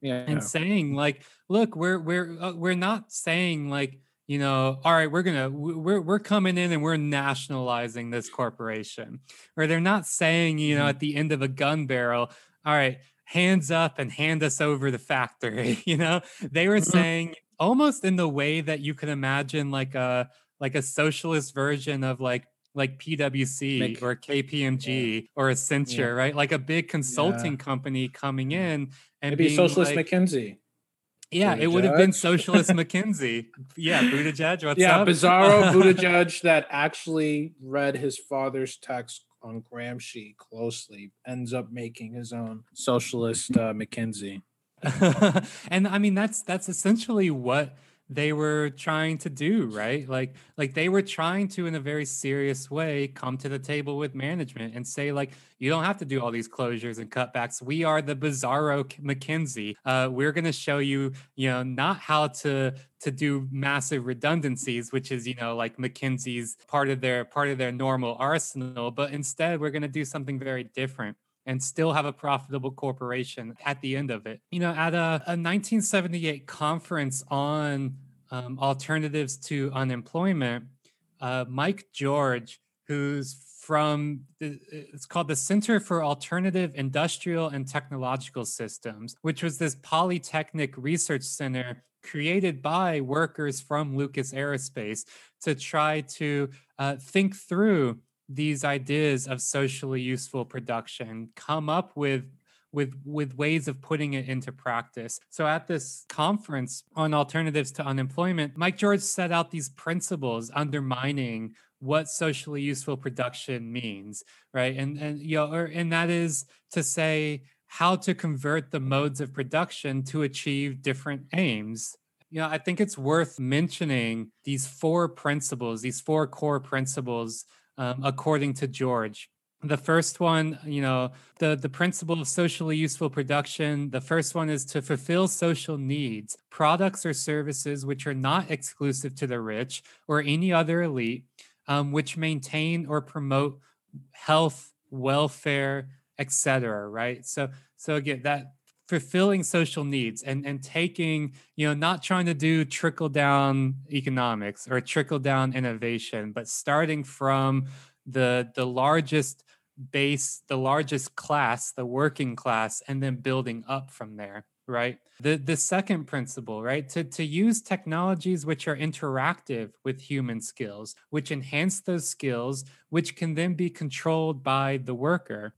yeah, and saying like look we're we're uh, we're not saying like you know all right we're gonna we're we're coming in and we're nationalizing this corporation or they're not saying you know Mhm. at the end of a gun barrel all right hands up and hand us over the factory [LAUGHS] you know they were Mhm. saying almost in the way that you could imagine like a like a socialist version of like like PwC Make- or KPMG or Accenture, right? Like a big consulting company coming in and maybe being socialist like, McKinsey. yeah, it would have been socialist [LAUGHS] McKinsey. Yeah, Buttigieg, what's yeah, up? Bizarro [LAUGHS] Buttigieg that actually read his father's text on Gramsci closely ends up making his own socialist uh, McKinsey. [LAUGHS] and I mean that's that's essentially what they were trying to do, right? Like like they were trying to in a very serious way come to the table with management and say like you don't have to do all these closures and cutbacks. We are the bizarro McKinsey. Uh, we're going to show you, you know, not how to to do massive redundancies, which is you know like McKinsey's part of their part of their normal arsenal, but instead we're going to do something very different and still have a profitable corporation at the end of it. You know, at a, a 1978 conference on um, alternatives to unemployment, uh, Mike George, who's from the, it's called the Center for Alternative Industrial and Technological Systems, which was this polytechnic research center created by workers from Lucas Aerospace to try to uh, think through these ideas of socially useful production come up with with with ways of putting it into practice. So at this conference on alternatives to unemployment mike george set out these principles undermining what socially useful production means right? And and you know or, and that is to say how to convert the modes of production to achieve different aims. You know i think it's worth mentioning these four principles these four core principles um, according to George. The first one, you know, the, the principle of socially useful production, the first one is to fulfill social needs, products or services which are not exclusive to the rich or any other elite, um, which maintain or promote health, welfare, etc. Right. So, so again, that fulfilling social needs and and taking you know not trying to do trickle down economics or trickle down innovation but starting from the the largest base the largest class the working class and then building up from there right? The the second principle right? To to use technologies which are interactive with human skills which enhance those skills which can then be controlled by the worker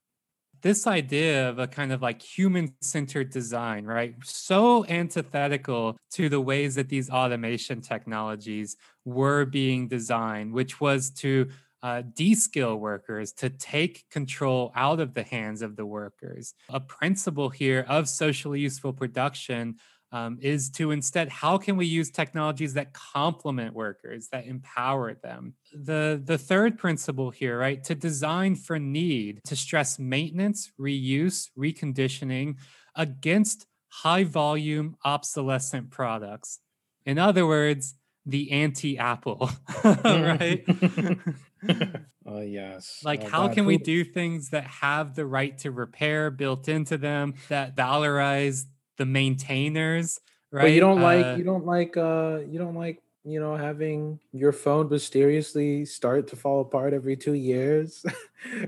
this idea of a kind of like human centered design, right? So antithetical to the ways that these automation technologies were being designed, which was to uh, de-skill workers to take control out of the hands of the workers. A principle here of socially useful production um, is to instead, how can we use technologies that complement workers, that empower them? The, the third principle here, right, to design for need, to stress maintenance, reuse, reconditioning against high volume obsolescent products. In other words, the anti Apple, [LAUGHS] right? [LAUGHS] oh yes. like Oh, how God, can we do things that have the right to repair built into them that valorize the maintainers right But you don't Uh, like you don't like uh you don't like you know having your phone mysteriously start to fall apart every two years,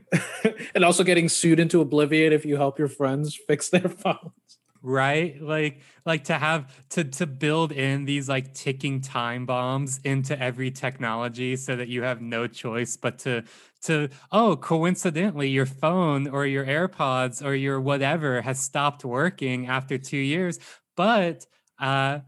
[LAUGHS] and also getting sued into oblivion if you help your friends fix their [LAUGHS] phones. Right? Like like to have to to build in these like ticking time bombs into every technology so that you have no choice but to to oh coincidentally your phone or your airpods or your whatever has stopped working after 2 years but uh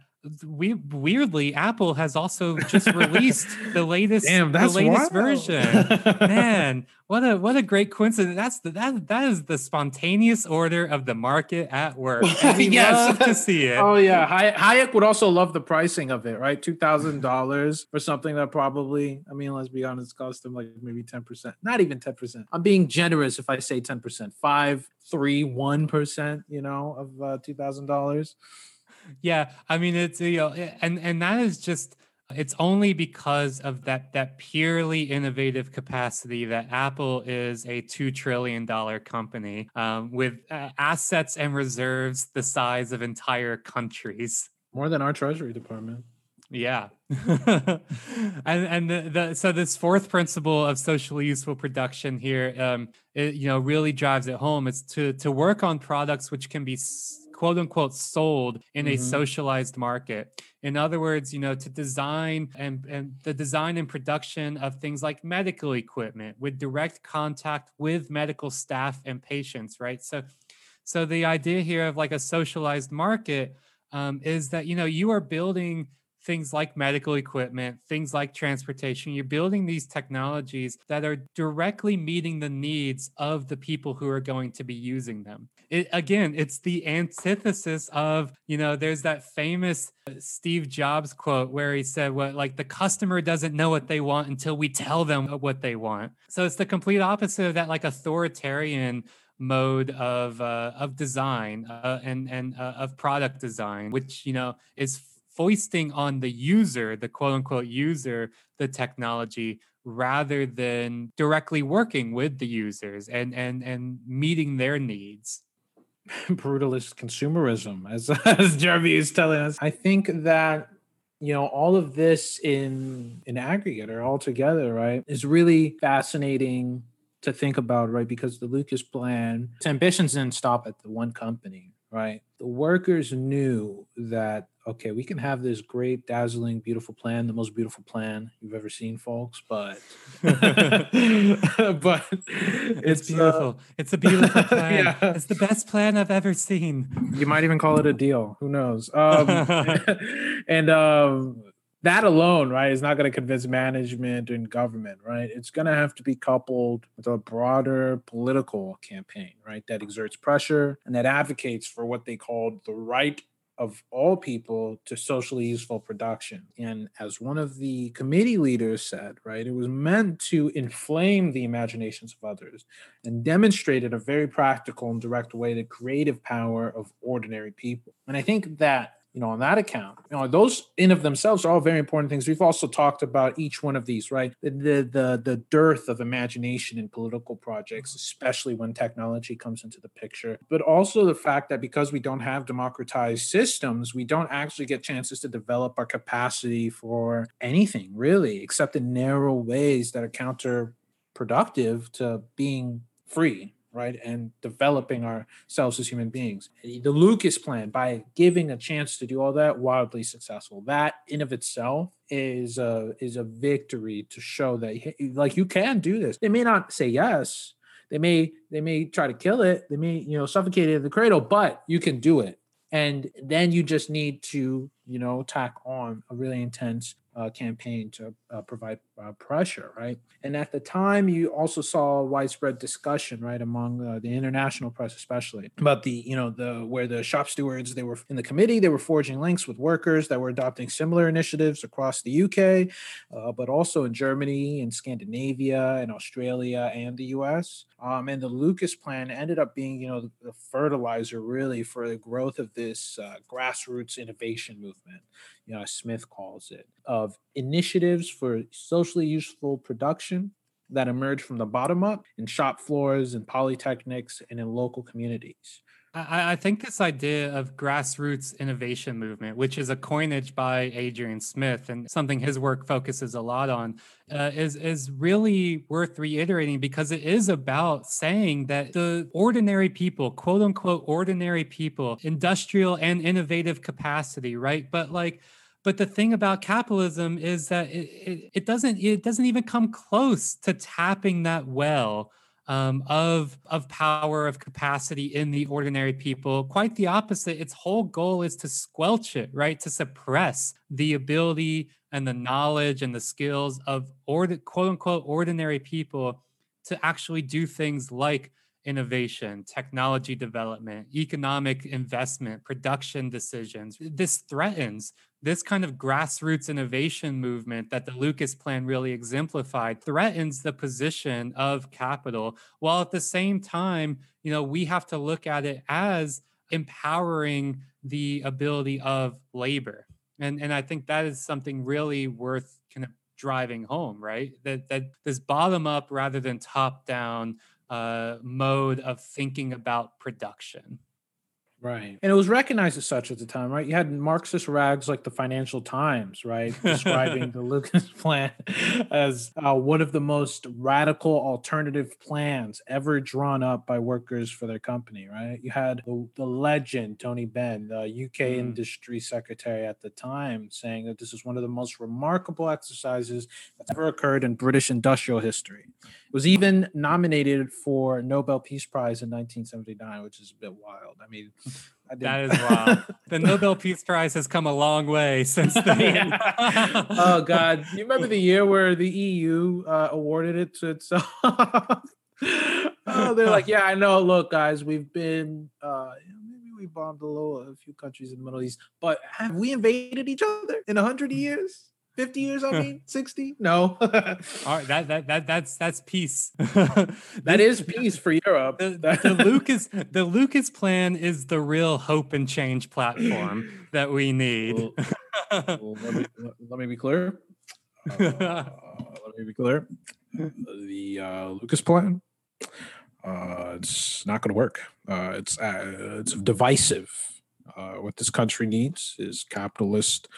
we weirdly Apple has also just released [LAUGHS] the latest Damn, the latest wild. version. [LAUGHS] Man, what a what a great coincidence. That's the that that is the spontaneous order of the market at work. And we [LAUGHS] Yes. love to see it. Oh yeah, Hayek would also love the pricing of it, right? Two thousand dollars for something that probably, I mean, let's be honest, cost him like maybe ten percent. Not even ten percent. I'm being generous if I say ten percent. Five, three, one percent. You know, of uh, two thousand dollars. Yeah, I mean it's you know, and and that is just it's only because of that that purely innovative capacity that Apple is a two trillion dollar company um, with uh, assets and reserves the size of entire countries. More than our Treasury Department. Yeah. [LAUGHS] and and the, the so this fourth principle of socially useful production here um it, you know really drives it home it's to to work on products which can be s- quote unquote sold in a Mhm. socialized market in other words you know to design and and the design and production of things like medical equipment with direct contact with medical staff and patients right so so the idea here of like a socialized market um, is that you know you are building things like medical equipment, things like transportation. You're building these technologies that are directly meeting the needs of the people who are going to be using them. It, again, it's the antithesis of, you know, there's that famous uh, Steve Jobs quote where he said, what, like the customer doesn't know what they want until we tell them what they want. So it's the complete opposite of that, like authoritarian mode of uh, of design uh, and and uh, of product design, which you know is foisting on the user, the quote unquote user, the technology rather than directly working with the users and and and meeting their needs. [LAUGHS] brutalist consumerism, as [LAUGHS] as Jeremy is telling us. I think that you know all of this in in aggregate or all together, right, is really fascinating to think about, right? Because the Lucas plan, its ambitions didn't stop at the one company, right? The workers knew that okay, we can have this great, dazzling, beautiful plan, the most beautiful plan you've ever seen, folks, but [LAUGHS] but It's, it's uh, beautiful. it's a beautiful [LAUGHS] plan. yeah. It's the best plan I've ever seen. you might even call it a deal who knows um, [LAUGHS] and um, that alone right is not going to convince management and government right it's going to have to be coupled with a broader political campaign right that exerts pressure and that advocates for what they called the right of all people to socially useful production. And as one of the committee leaders said, right, it was meant to inflame the imaginations of others and demonstrated a very practical and direct way the creative power of ordinary people. And I think that you know, on that account, you know, those in of themselves are all very important things. We've also talked about each one of these, right? The the the, dearth of imagination in political projects, especially when technology comes into the picture, but also the fact that because we don't have democratized systems, we don't actually get chances to develop our capacity for anything really, except in narrow ways that are counterproductive to being free right and developing ourselves as human beings. The lucas plan by giving a chance to do all that wildly successful. That in of itself is a is a victory to show that like you can do this. They may not say yes. They may they may try to kill it. They may you know suffocate it in the cradle but you can do it. And then you just need to you know tack on a really intense uh, campaign to uh, provide uh, pressure, right? And at the time, you also saw widespread discussion, right, among uh, the international press, especially about the, you know, the where the shop stewards they were in the committee, they were forging links with workers that were adopting similar initiatives across the UK, uh, but also in Germany and Scandinavia and Australia and the U.S. Um, and the Lucas plan ended up being, you know, the, the fertilizer really for the growth of this uh, grassroots innovation movement you know, as Smith calls it, of initiatives for socially useful production that emerge from the bottom up in shop floors and polytechnics and in local communities. I, I think this idea of grassroots innovation movement, which is a coinage by Adrian Smith and something his work focuses a lot on, uh, is is really worth reiterating because it is about saying that the ordinary people, quote unquote, ordinary people, industrial and innovative capacity, right? But like but the thing about capitalism is that it, it, it, doesn't it doesn't even come close to tapping that well um, of of power of capacity in the ordinary people. Quite the opposite. Its whole goal is to squelch it right? To suppress the ability and the knowledge and the skills of order, quote unquote ordinary people to actually do things like innovation, technology development, economic investment, production decisions. This threatens this kind of grassroots innovation movement that the Lucas plan really exemplified threatens the position of capital while at the same time, you know, we have to look at it as empowering the ability of labor. And and I think that is something really worth kind of driving home, right? That that this bottom up rather than top down uh, mode of thinking about production. Right. And it was recognized as such at the time, right? You had Marxist rags like the Financial Times, right? [LAUGHS] Describing the Lucas plan as uh, one of the most radical alternative plans ever drawn up by workers for their company, right? You had the, the legend, Tony Benn, the UK mm. industry secretary at the time, saying that this is one of the most remarkable exercises that's ever occurred in British industrial history. Was even nominated for Nobel Peace Prize in 1979, which is a bit wild. I mean, that is wild. the [LAUGHS] Nobel Peace Prize has come a long way since then. [LAUGHS] oh God, you remember the year where the EU uh, awarded it to itself? [LAUGHS] oh, they're like, yeah, I know. Look, guys, we've been uh, maybe we bombed a little a few countries in the Middle East, but have we invaded each other in a hundred years? 50 years I mean 60 no. [LAUGHS] All right that, that that that's that's peace. [LAUGHS] That is peace for Europe. The, the Lucas the Lucas plan is the real hope and change platform that we need. Well, well, let, me, let, me, be clear. Uh, [LAUGHS] let me be clear. The uh, Lucas plan uh, it's not going to work. Uh, it's uh, it's divisive. Uh, what this country needs is capitalist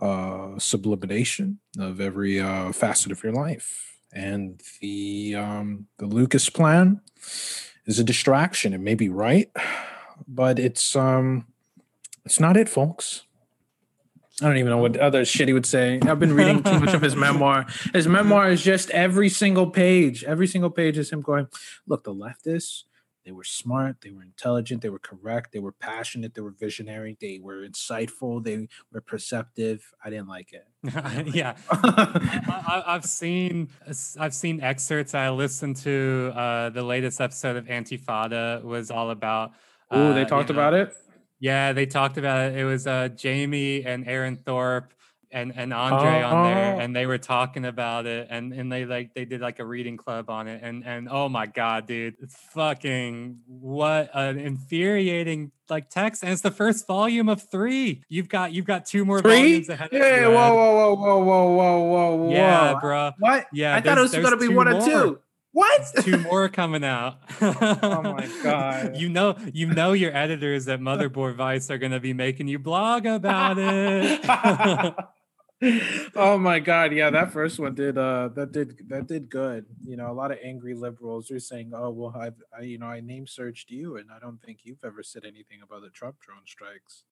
uh, sublimation of every uh, facet of your life. And the um, the Lucas plan is a distraction. It may be right, but it's um, it's not it, folks. I don't even know what other shit he would say. I've been reading too much of his [LAUGHS] memoir. His memoir is just every single page. Every single page is him going, "Look, the leftists." They were smart, they were intelligent, they were correct, they were passionate, they were visionary, they were insightful, they were perceptive. I didn't like it. [LAUGHS] yeah, [LAUGHS] I, have seen I've seen excerpts. I listened to uh, the latest episode of Antifada was all about. Uh, oh, they talked you know, about it. Yeah, they talked about it. It was uh, Jamie and Aaron Thorpe and and Andre uh, on there, oh. and they were talking about it, and and they like they did like a reading club on it, and and oh my god, dude, fucking what an infuriating like text, and it's the first volume of three. You've got you've got two more three? volumes ahead. Yeah, whoa, whoa, whoa, whoa, whoa, whoa, whoa, Yeah, bro. What? Yeah, I thought it was gonna be one more. or two. What? Two more coming out. [LAUGHS] oh my god! You know, you know, your editors at Motherboard Vice are going to be making you blog about it [LAUGHS] [LAUGHS] oh my god yeah that first one did uh that did that did good you know a lot of angry liberals are saying oh well i've I, you know i name searched you and i don't think you've ever said anything about the trump drone strikes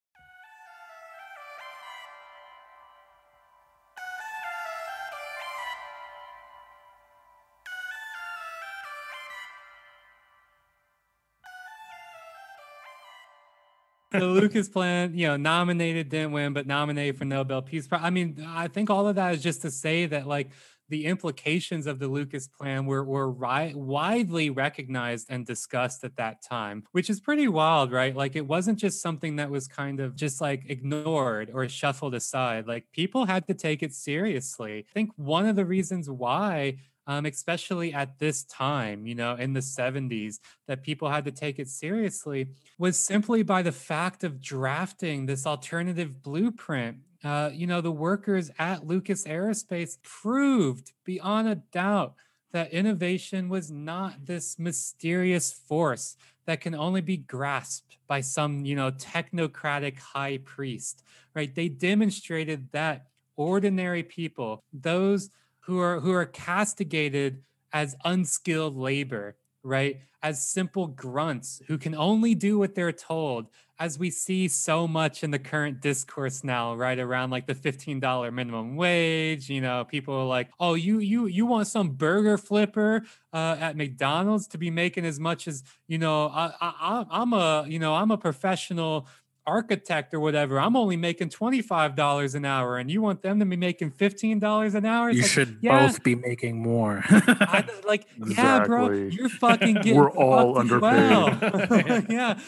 the Lucas plan, you know, nominated, didn't win, but nominated for Nobel Peace Prize. I mean, I think all of that is just to say that like the implications of the Lucas plan were were ri- widely recognized and discussed at that time, which is pretty wild, right? Like it wasn't just something that was kind of just like ignored or shuffled aside. Like people had to take it seriously. I think one of the reasons why um, especially at this time, you know, in the 70s, that people had to take it seriously was simply by the fact of drafting this alternative blueprint. Uh, you know, the workers at Lucas Aerospace proved beyond a doubt that innovation was not this mysterious force that can only be grasped by some, you know, technocratic high priest, right? They demonstrated that ordinary people, those who are who are castigated as unskilled labor right? As simple grunts who can only do what they're told, as we see so much in the current discourse now, right? Around like the $15 minimum wage, you know, people are like, oh, you you you want some burger flipper uh, at McDonald's to be making as much as, you know, I, I I'm a, you know, I'm a professional architect or whatever, I'm only making $25 an hour and you want them to be making $15 an hour? It's you like, should yeah. both be making more. I, like, exactly. [LAUGHS] yeah, bro, you're fucking [LAUGHS] getting We're all underpaid. Well. [LAUGHS] yeah.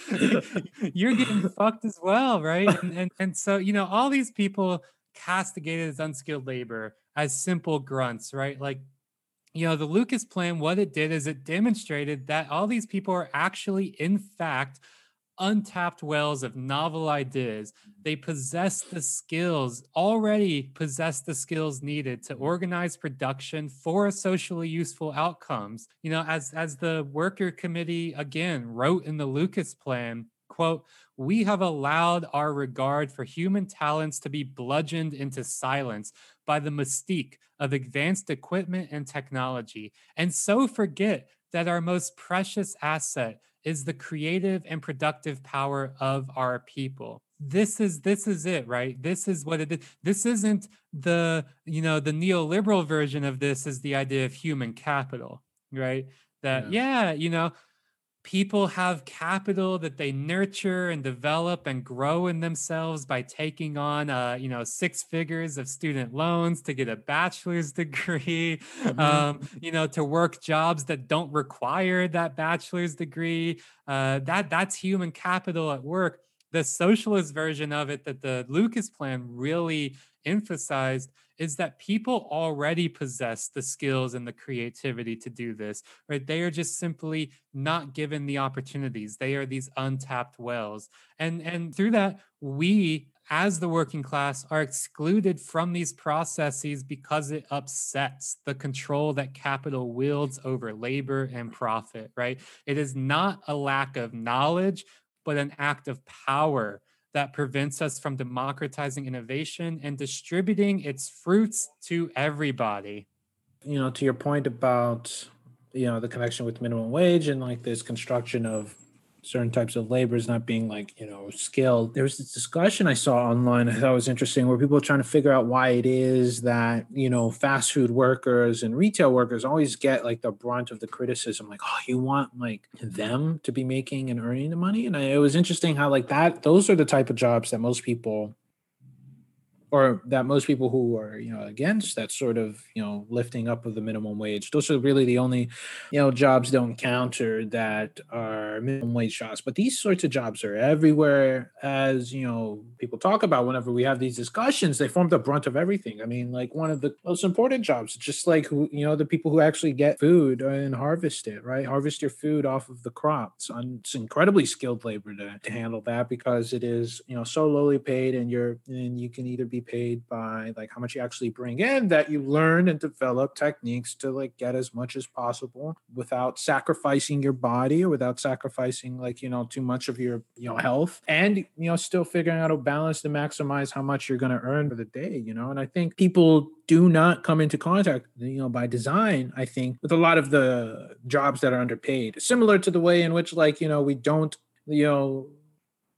You're getting fucked as well, right? And, and and so, you know, all these people castigated as unskilled labor, as simple grunts, right? Like you know, the Lucas plan, what it did is it demonstrated that all these people are actually, in fact, untapped wells of novel ideas. Mm-hmm. They possess the skills, already possess the skills needed to organize production for socially useful outcomes. You know, as as the worker committee again wrote in the Lucas plan, quote, we have allowed our regard for human talents to be bludgeoned into silence by the mystique of advanced equipment and technology, and so forget that our most precious asset is the creative and productive power of our people. This is this is it right? This is what it is this isn't the you know the neoliberal version of this is the idea of human capital right? That yeah, yeah you know people have capital that they nurture and develop and grow in themselves by taking on uh, you know six figures of student loans to get a bachelor's [LAUGHS] degree mm-hmm. um, you know to work jobs that don't require that bachelor's degree uh, that that's human capital at work the socialist version of it that the lucas plan really emphasized is that people already possess the skills and the creativity to do this, right? They are just simply not given the opportunities. They are these untapped wells. And and through that, we as the working class are excluded from these processes because it upsets the control that capital wields over labor and profit, right? It is not a lack of knowledge, but an act of power that prevents us from democratizing innovation and distributing its fruits to everybody. You know, to your point about, you know, the connection with minimum wage and like this construction of certain types of labors not being like you know skilled. There was this discussion i saw online i thought was interesting where people are trying to figure out why it is that you know fast food workers and retail workers always get like the brunt of the criticism like oh you want like them to be making and earning the money? And I, it was interesting how like that those are the type of jobs that most people or that most people who are you know against that sort of you know lifting up of the minimum wage those are really the only you know jobs don't counter that are minimum wage jobs. But these sorts of jobs are everywhere as you know people talk about whenever we have these discussions they form the brunt of everything. I mean like one of the most important jobs just like who you know the people who actually get food and harvest it right? Harvest your food off of the crops. It's incredibly skilled labor to, to handle that because it is you know so lowly paid and you're and you can either be paid by like how much you actually bring in that you learn and develop techniques to like get as much as possible without sacrificing your body or without sacrificing like you know too much of your you know health and you know still figuring out a balance to maximize how much you're going to earn for the day you know? And i think people do not come into contact you know by design i think with a lot of the jobs that are underpaid similar to the way in which like you know we don't you know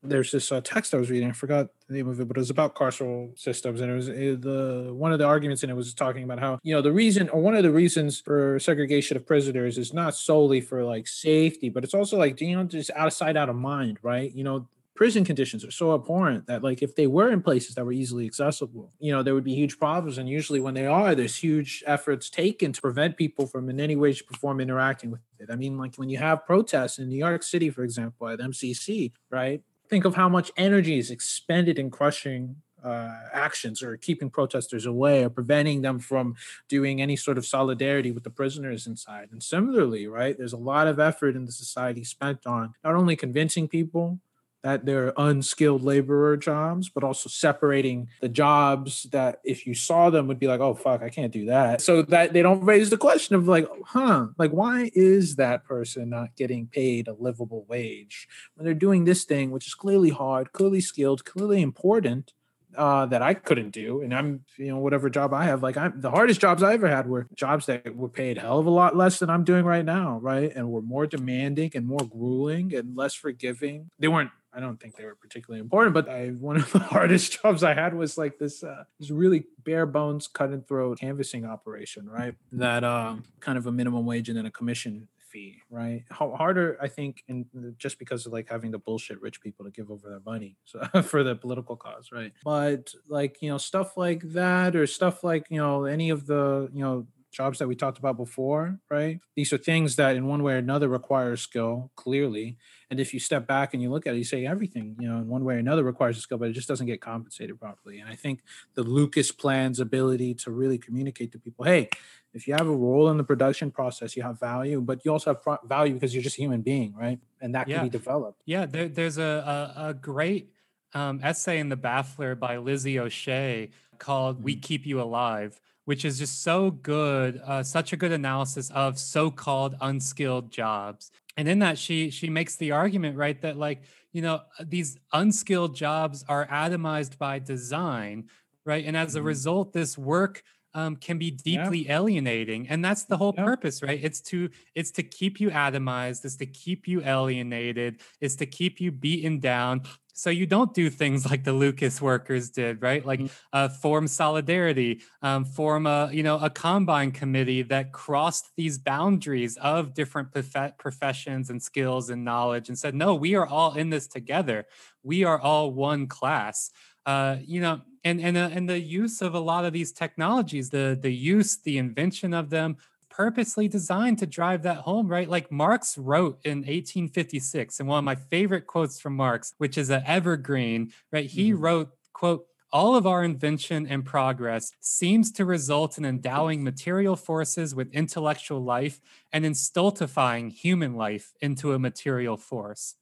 there's this uh, text I was reading. I forgot the name of it, but it was about carceral systems, and it was it, the one of the arguments in it was talking about how you know the reason or one of the reasons for segregation of prisoners is not solely for like safety, but it's also like you know just out of sight, out of mind, right? You know, prison conditions are so abhorrent that like if they were in places that were easily accessible you know there would be huge problems and usually when they are there's huge efforts taken to prevent people from in any way shape perform interacting with it i mean like when you have protests in new york city for example at mcc right think of how much energy is expended in crushing uh, actions or keeping protesters away or preventing them from doing any sort of solidarity with the prisoners inside. And similarly, right, there's a lot of effort in the society spent on not only convincing people that they're unskilled laborer jobs, but also separating the jobs that if you saw them would be like, oh fuck, I can't do that. So that they don't raise the question of like, huh, like why is that person not getting paid a livable wage when they're doing this thing, which is clearly hard, clearly skilled, clearly important, uh, that I couldn't do. And I'm, you know, whatever job I have, like I'm the hardest jobs I ever had were jobs that were paid hell of a lot less than I'm doing right now, right? And were more demanding and more grueling and less forgiving. They weren't I don't think they were particularly important, but I [LAUGHS] one of the hardest jobs I had was like this uh, this really bare bones cut and throat canvassing operation, right? That uh, kind of a minimum wage and then a commission fee, right? Harder I think, and just because of like having the bullshit rich people to give over their money [LAUGHS] so, for the political cause, right? But like you know stuff like that, or stuff like you know any of the you know jobs that we talked about before, right? These are things that in one way or another require skill, clearly. And if you step back and you look at it, you say everything, you know, in one way or another requires a skill, but it just doesn't get compensated properly. And I think the Lucas plan's ability to really communicate to people, hey, if you have a role in the production process, you have value, but you also have value because you're just a human being, right? And that can be developed. Yeah, there, there's a, a, a great um, essay in the Baffler by Lizzie O'Shea called mm-hmm. "We Keep You Alive," which is just so good, uh, such a good analysis of so-called unskilled jobs. And in that, she she makes the argument, right, that like you know these unskilled jobs are atomized by design, right, and as a mm-hmm. result, this work um, can be deeply yeah. alienating and that's the whole yeah. purpose right it's to it's to keep you atomized it's to keep you alienated it's to keep you beaten down so you don't do things like the lucas workers did right like mm-hmm. uh, form solidarity um, form a you know a combine committee that crossed these boundaries of different prof- professions and skills and knowledge and said no we are all in this together we are all one class uh, you know, and and uh, and the use of a lot of these technologies, the the use, the invention of them, purposely designed to drive that home, right? Like Marx wrote in 1856, and one of my favorite quotes from Marx, which is an evergreen, right? He mm-hmm. wrote, "quote." All of our invention and progress seems to result in endowing material forces with intellectual life and in stultifying human life into a material force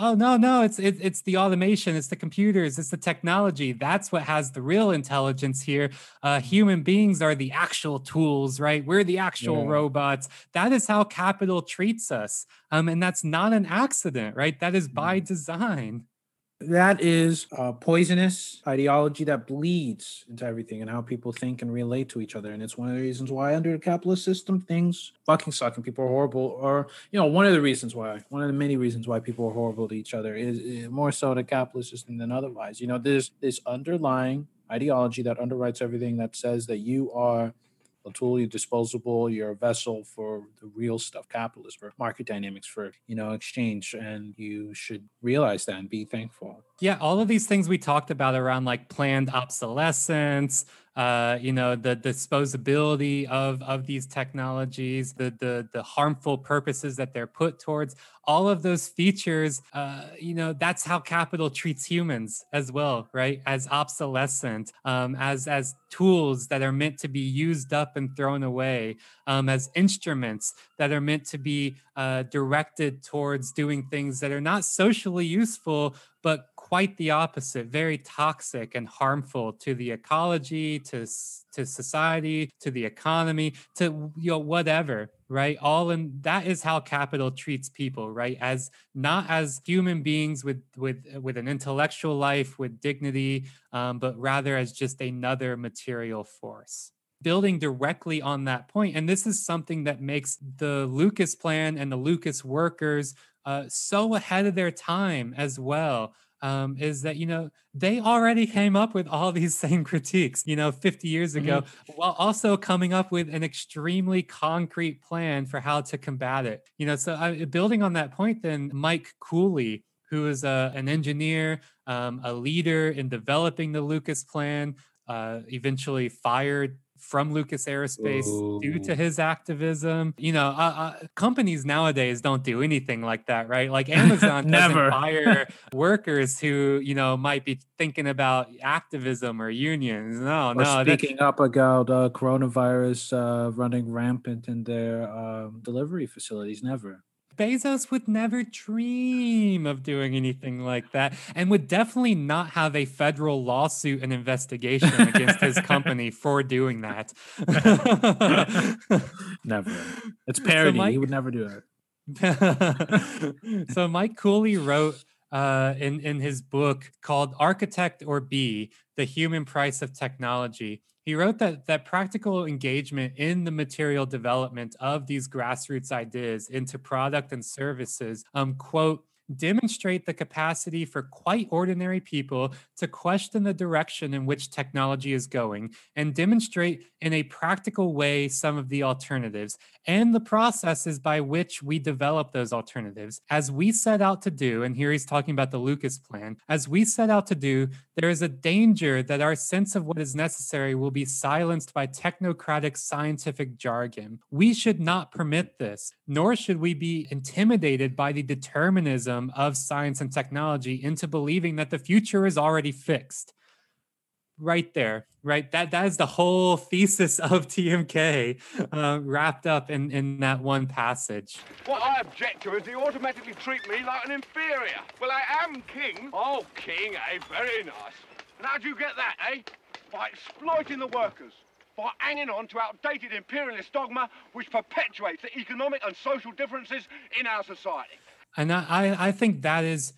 oh no no it's it, it's the automation it's the computers it's the technology. That's what has the real intelligence here. Uh, human beings are the actual tools right? We're the actual yeah. robots. That is how capital treats us. Um, and that's not an accident right? That is by mm-hmm. design that is a poisonous ideology that bleeds into everything and how people think and relate to each other. And it's one of the reasons why under a capitalist system, things fucking suck and people are horrible. Or, you know, one of the reasons why, one of the many reasons why people are horrible to each other is, is more so the capitalist system than otherwise. You know, there's this underlying ideology that underwrites everything that says that you are a tool, you're disposable, you're a vessel for the real stuff, capitalism, for market dynamics, for you know, exchange. And you should realize that and be thankful. Yeah, all of these things we talked about around like planned obsolescence, uh, you know, the disposability of of these technologies, the the the harmful purposes that they're put towards, all of those features, uh, you know, that's how capital treats humans as well, right? As obsolescent, um, as as tools that are meant to be used up and thrown away, um, as instruments that are meant to be uh, directed towards doing things that are not socially useful, but quite the opposite, very toxic and harmful to the ecology, to to society, to the economy, to you know whatever, right? All in that is how capital treats people, right? As not as human beings with with with an intellectual life, with dignity, um, but rather as just another material force building directly on that point. And this is something that makes the Lucas plan and the Lucas workers uh, so ahead of their time as well um, is that you know they already came up with all these [LAUGHS] same critiques you know 50 years ago mm-hmm. while also coming up with an extremely concrete plan for how to combat it you know so uh, building on that point then mike cooley who is a, an engineer um, a leader in developing the lucas plan uh, eventually fired from Lucas Aerospace Ooh. due to his activism. You know, uh, uh, companies nowadays don't do anything like that, right? Like Amazon [LAUGHS] doesn't hire [LAUGHS] workers who you know might be thinking about activism or unions. No, or no. Speaking up about uh, coronavirus uh, running rampant in their um, delivery facilities, never. Bezos would never dream of doing anything like that and would definitely not have a federal lawsuit and investigation against his [LAUGHS] company for doing that. [LAUGHS] never. It's parody. So Mike, he would never do it. [LAUGHS] so Mike Cooley wrote uh, in in his book called Architect or Bee: The Human Price of Technology. He wrote that that practical engagement in the material development of these grassroots ideas into product and services, um, quote, demonstrate the capacity for quite ordinary people to question the direction in which technology is going and demonstrate in a practical way some of the alternatives and the processes by which we develop those alternatives. As we set out to do, and here he's talking about the Lucas plan, as we set out to do, there is a danger that our sense of what is necessary will be silenced by technocratic scientific jargon. We should not permit this, nor should we be intimidated by the determinism of science and technology into believing that the future is already fixed. Right there right? That that is the whole thesis of tmk uh, wrapped up in in that one passage. What i object to is you automatically treat me like an inferior? Well i am king. Oh king eh? Very nice. And how do you get that eh? By exploiting the workers by hanging on to outdated imperialist dogma which perpetuates the economic and social differences in our society and i i think that is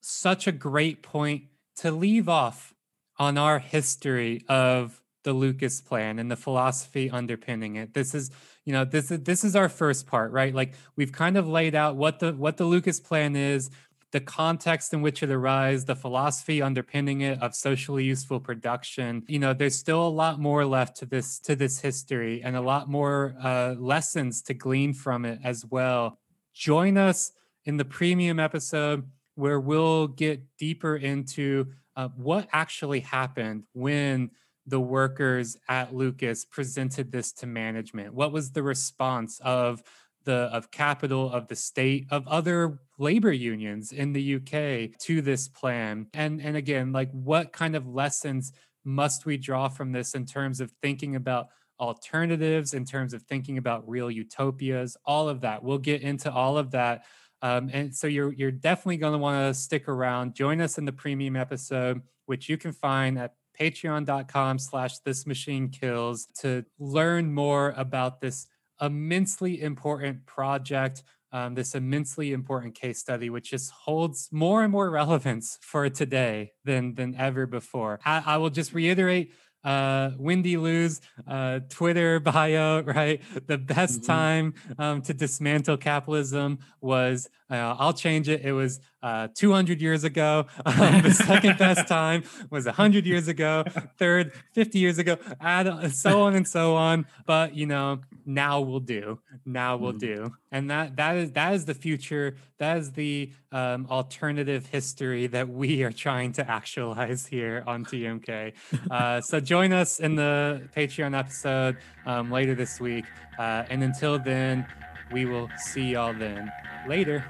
such a great point to leave off on our history of the Lucas plan and the philosophy underpinning it. This is, you know, this is this is our first part, right? Like we've kind of laid out what the what the Lucas plan is, the context in which it arises, the philosophy underpinning it of socially useful production. You know, there's still a lot more left to this to this history and a lot more uh, lessons to glean from it as well. Join us in the premium episode where we'll get deeper into uh, what actually happened when the workers at Lucas presented this to management? What was the response of the of capital of the state of other labor unions in the UK to this plan? And and again, like what kind of lessons must we draw from this in terms of thinking about alternatives, in terms of thinking about real utopias, all of that. We'll get into all of that um, and so you're you're definitely going to want to stick around. Join us in the premium episode, which you can find at patreon.com slash this machine kills to learn more about this immensely important project um, this immensely important case study which just holds more and more relevance for today than than ever before I, I will just reiterate uh, Wendy Liu's uh, Twitter bio, [LAUGHS] right? The best mm-hmm. time um, to dismantle capitalism was, uh, I'll change it. It was uh, 200 years ago. [LAUGHS] [LAUGHS] Um, the second best time was 100 years ago. Third, 50 years ago, add, so on and so on. But, you know, now we'll do. Now we'll mm. do. And that that is that is the future. That is the um, alternative history that we are trying to actualize here on TMK. [LAUGHS] Uh, so join us in the Patreon episode um, later this week. Uh, and until then, we will see y'all then. Later.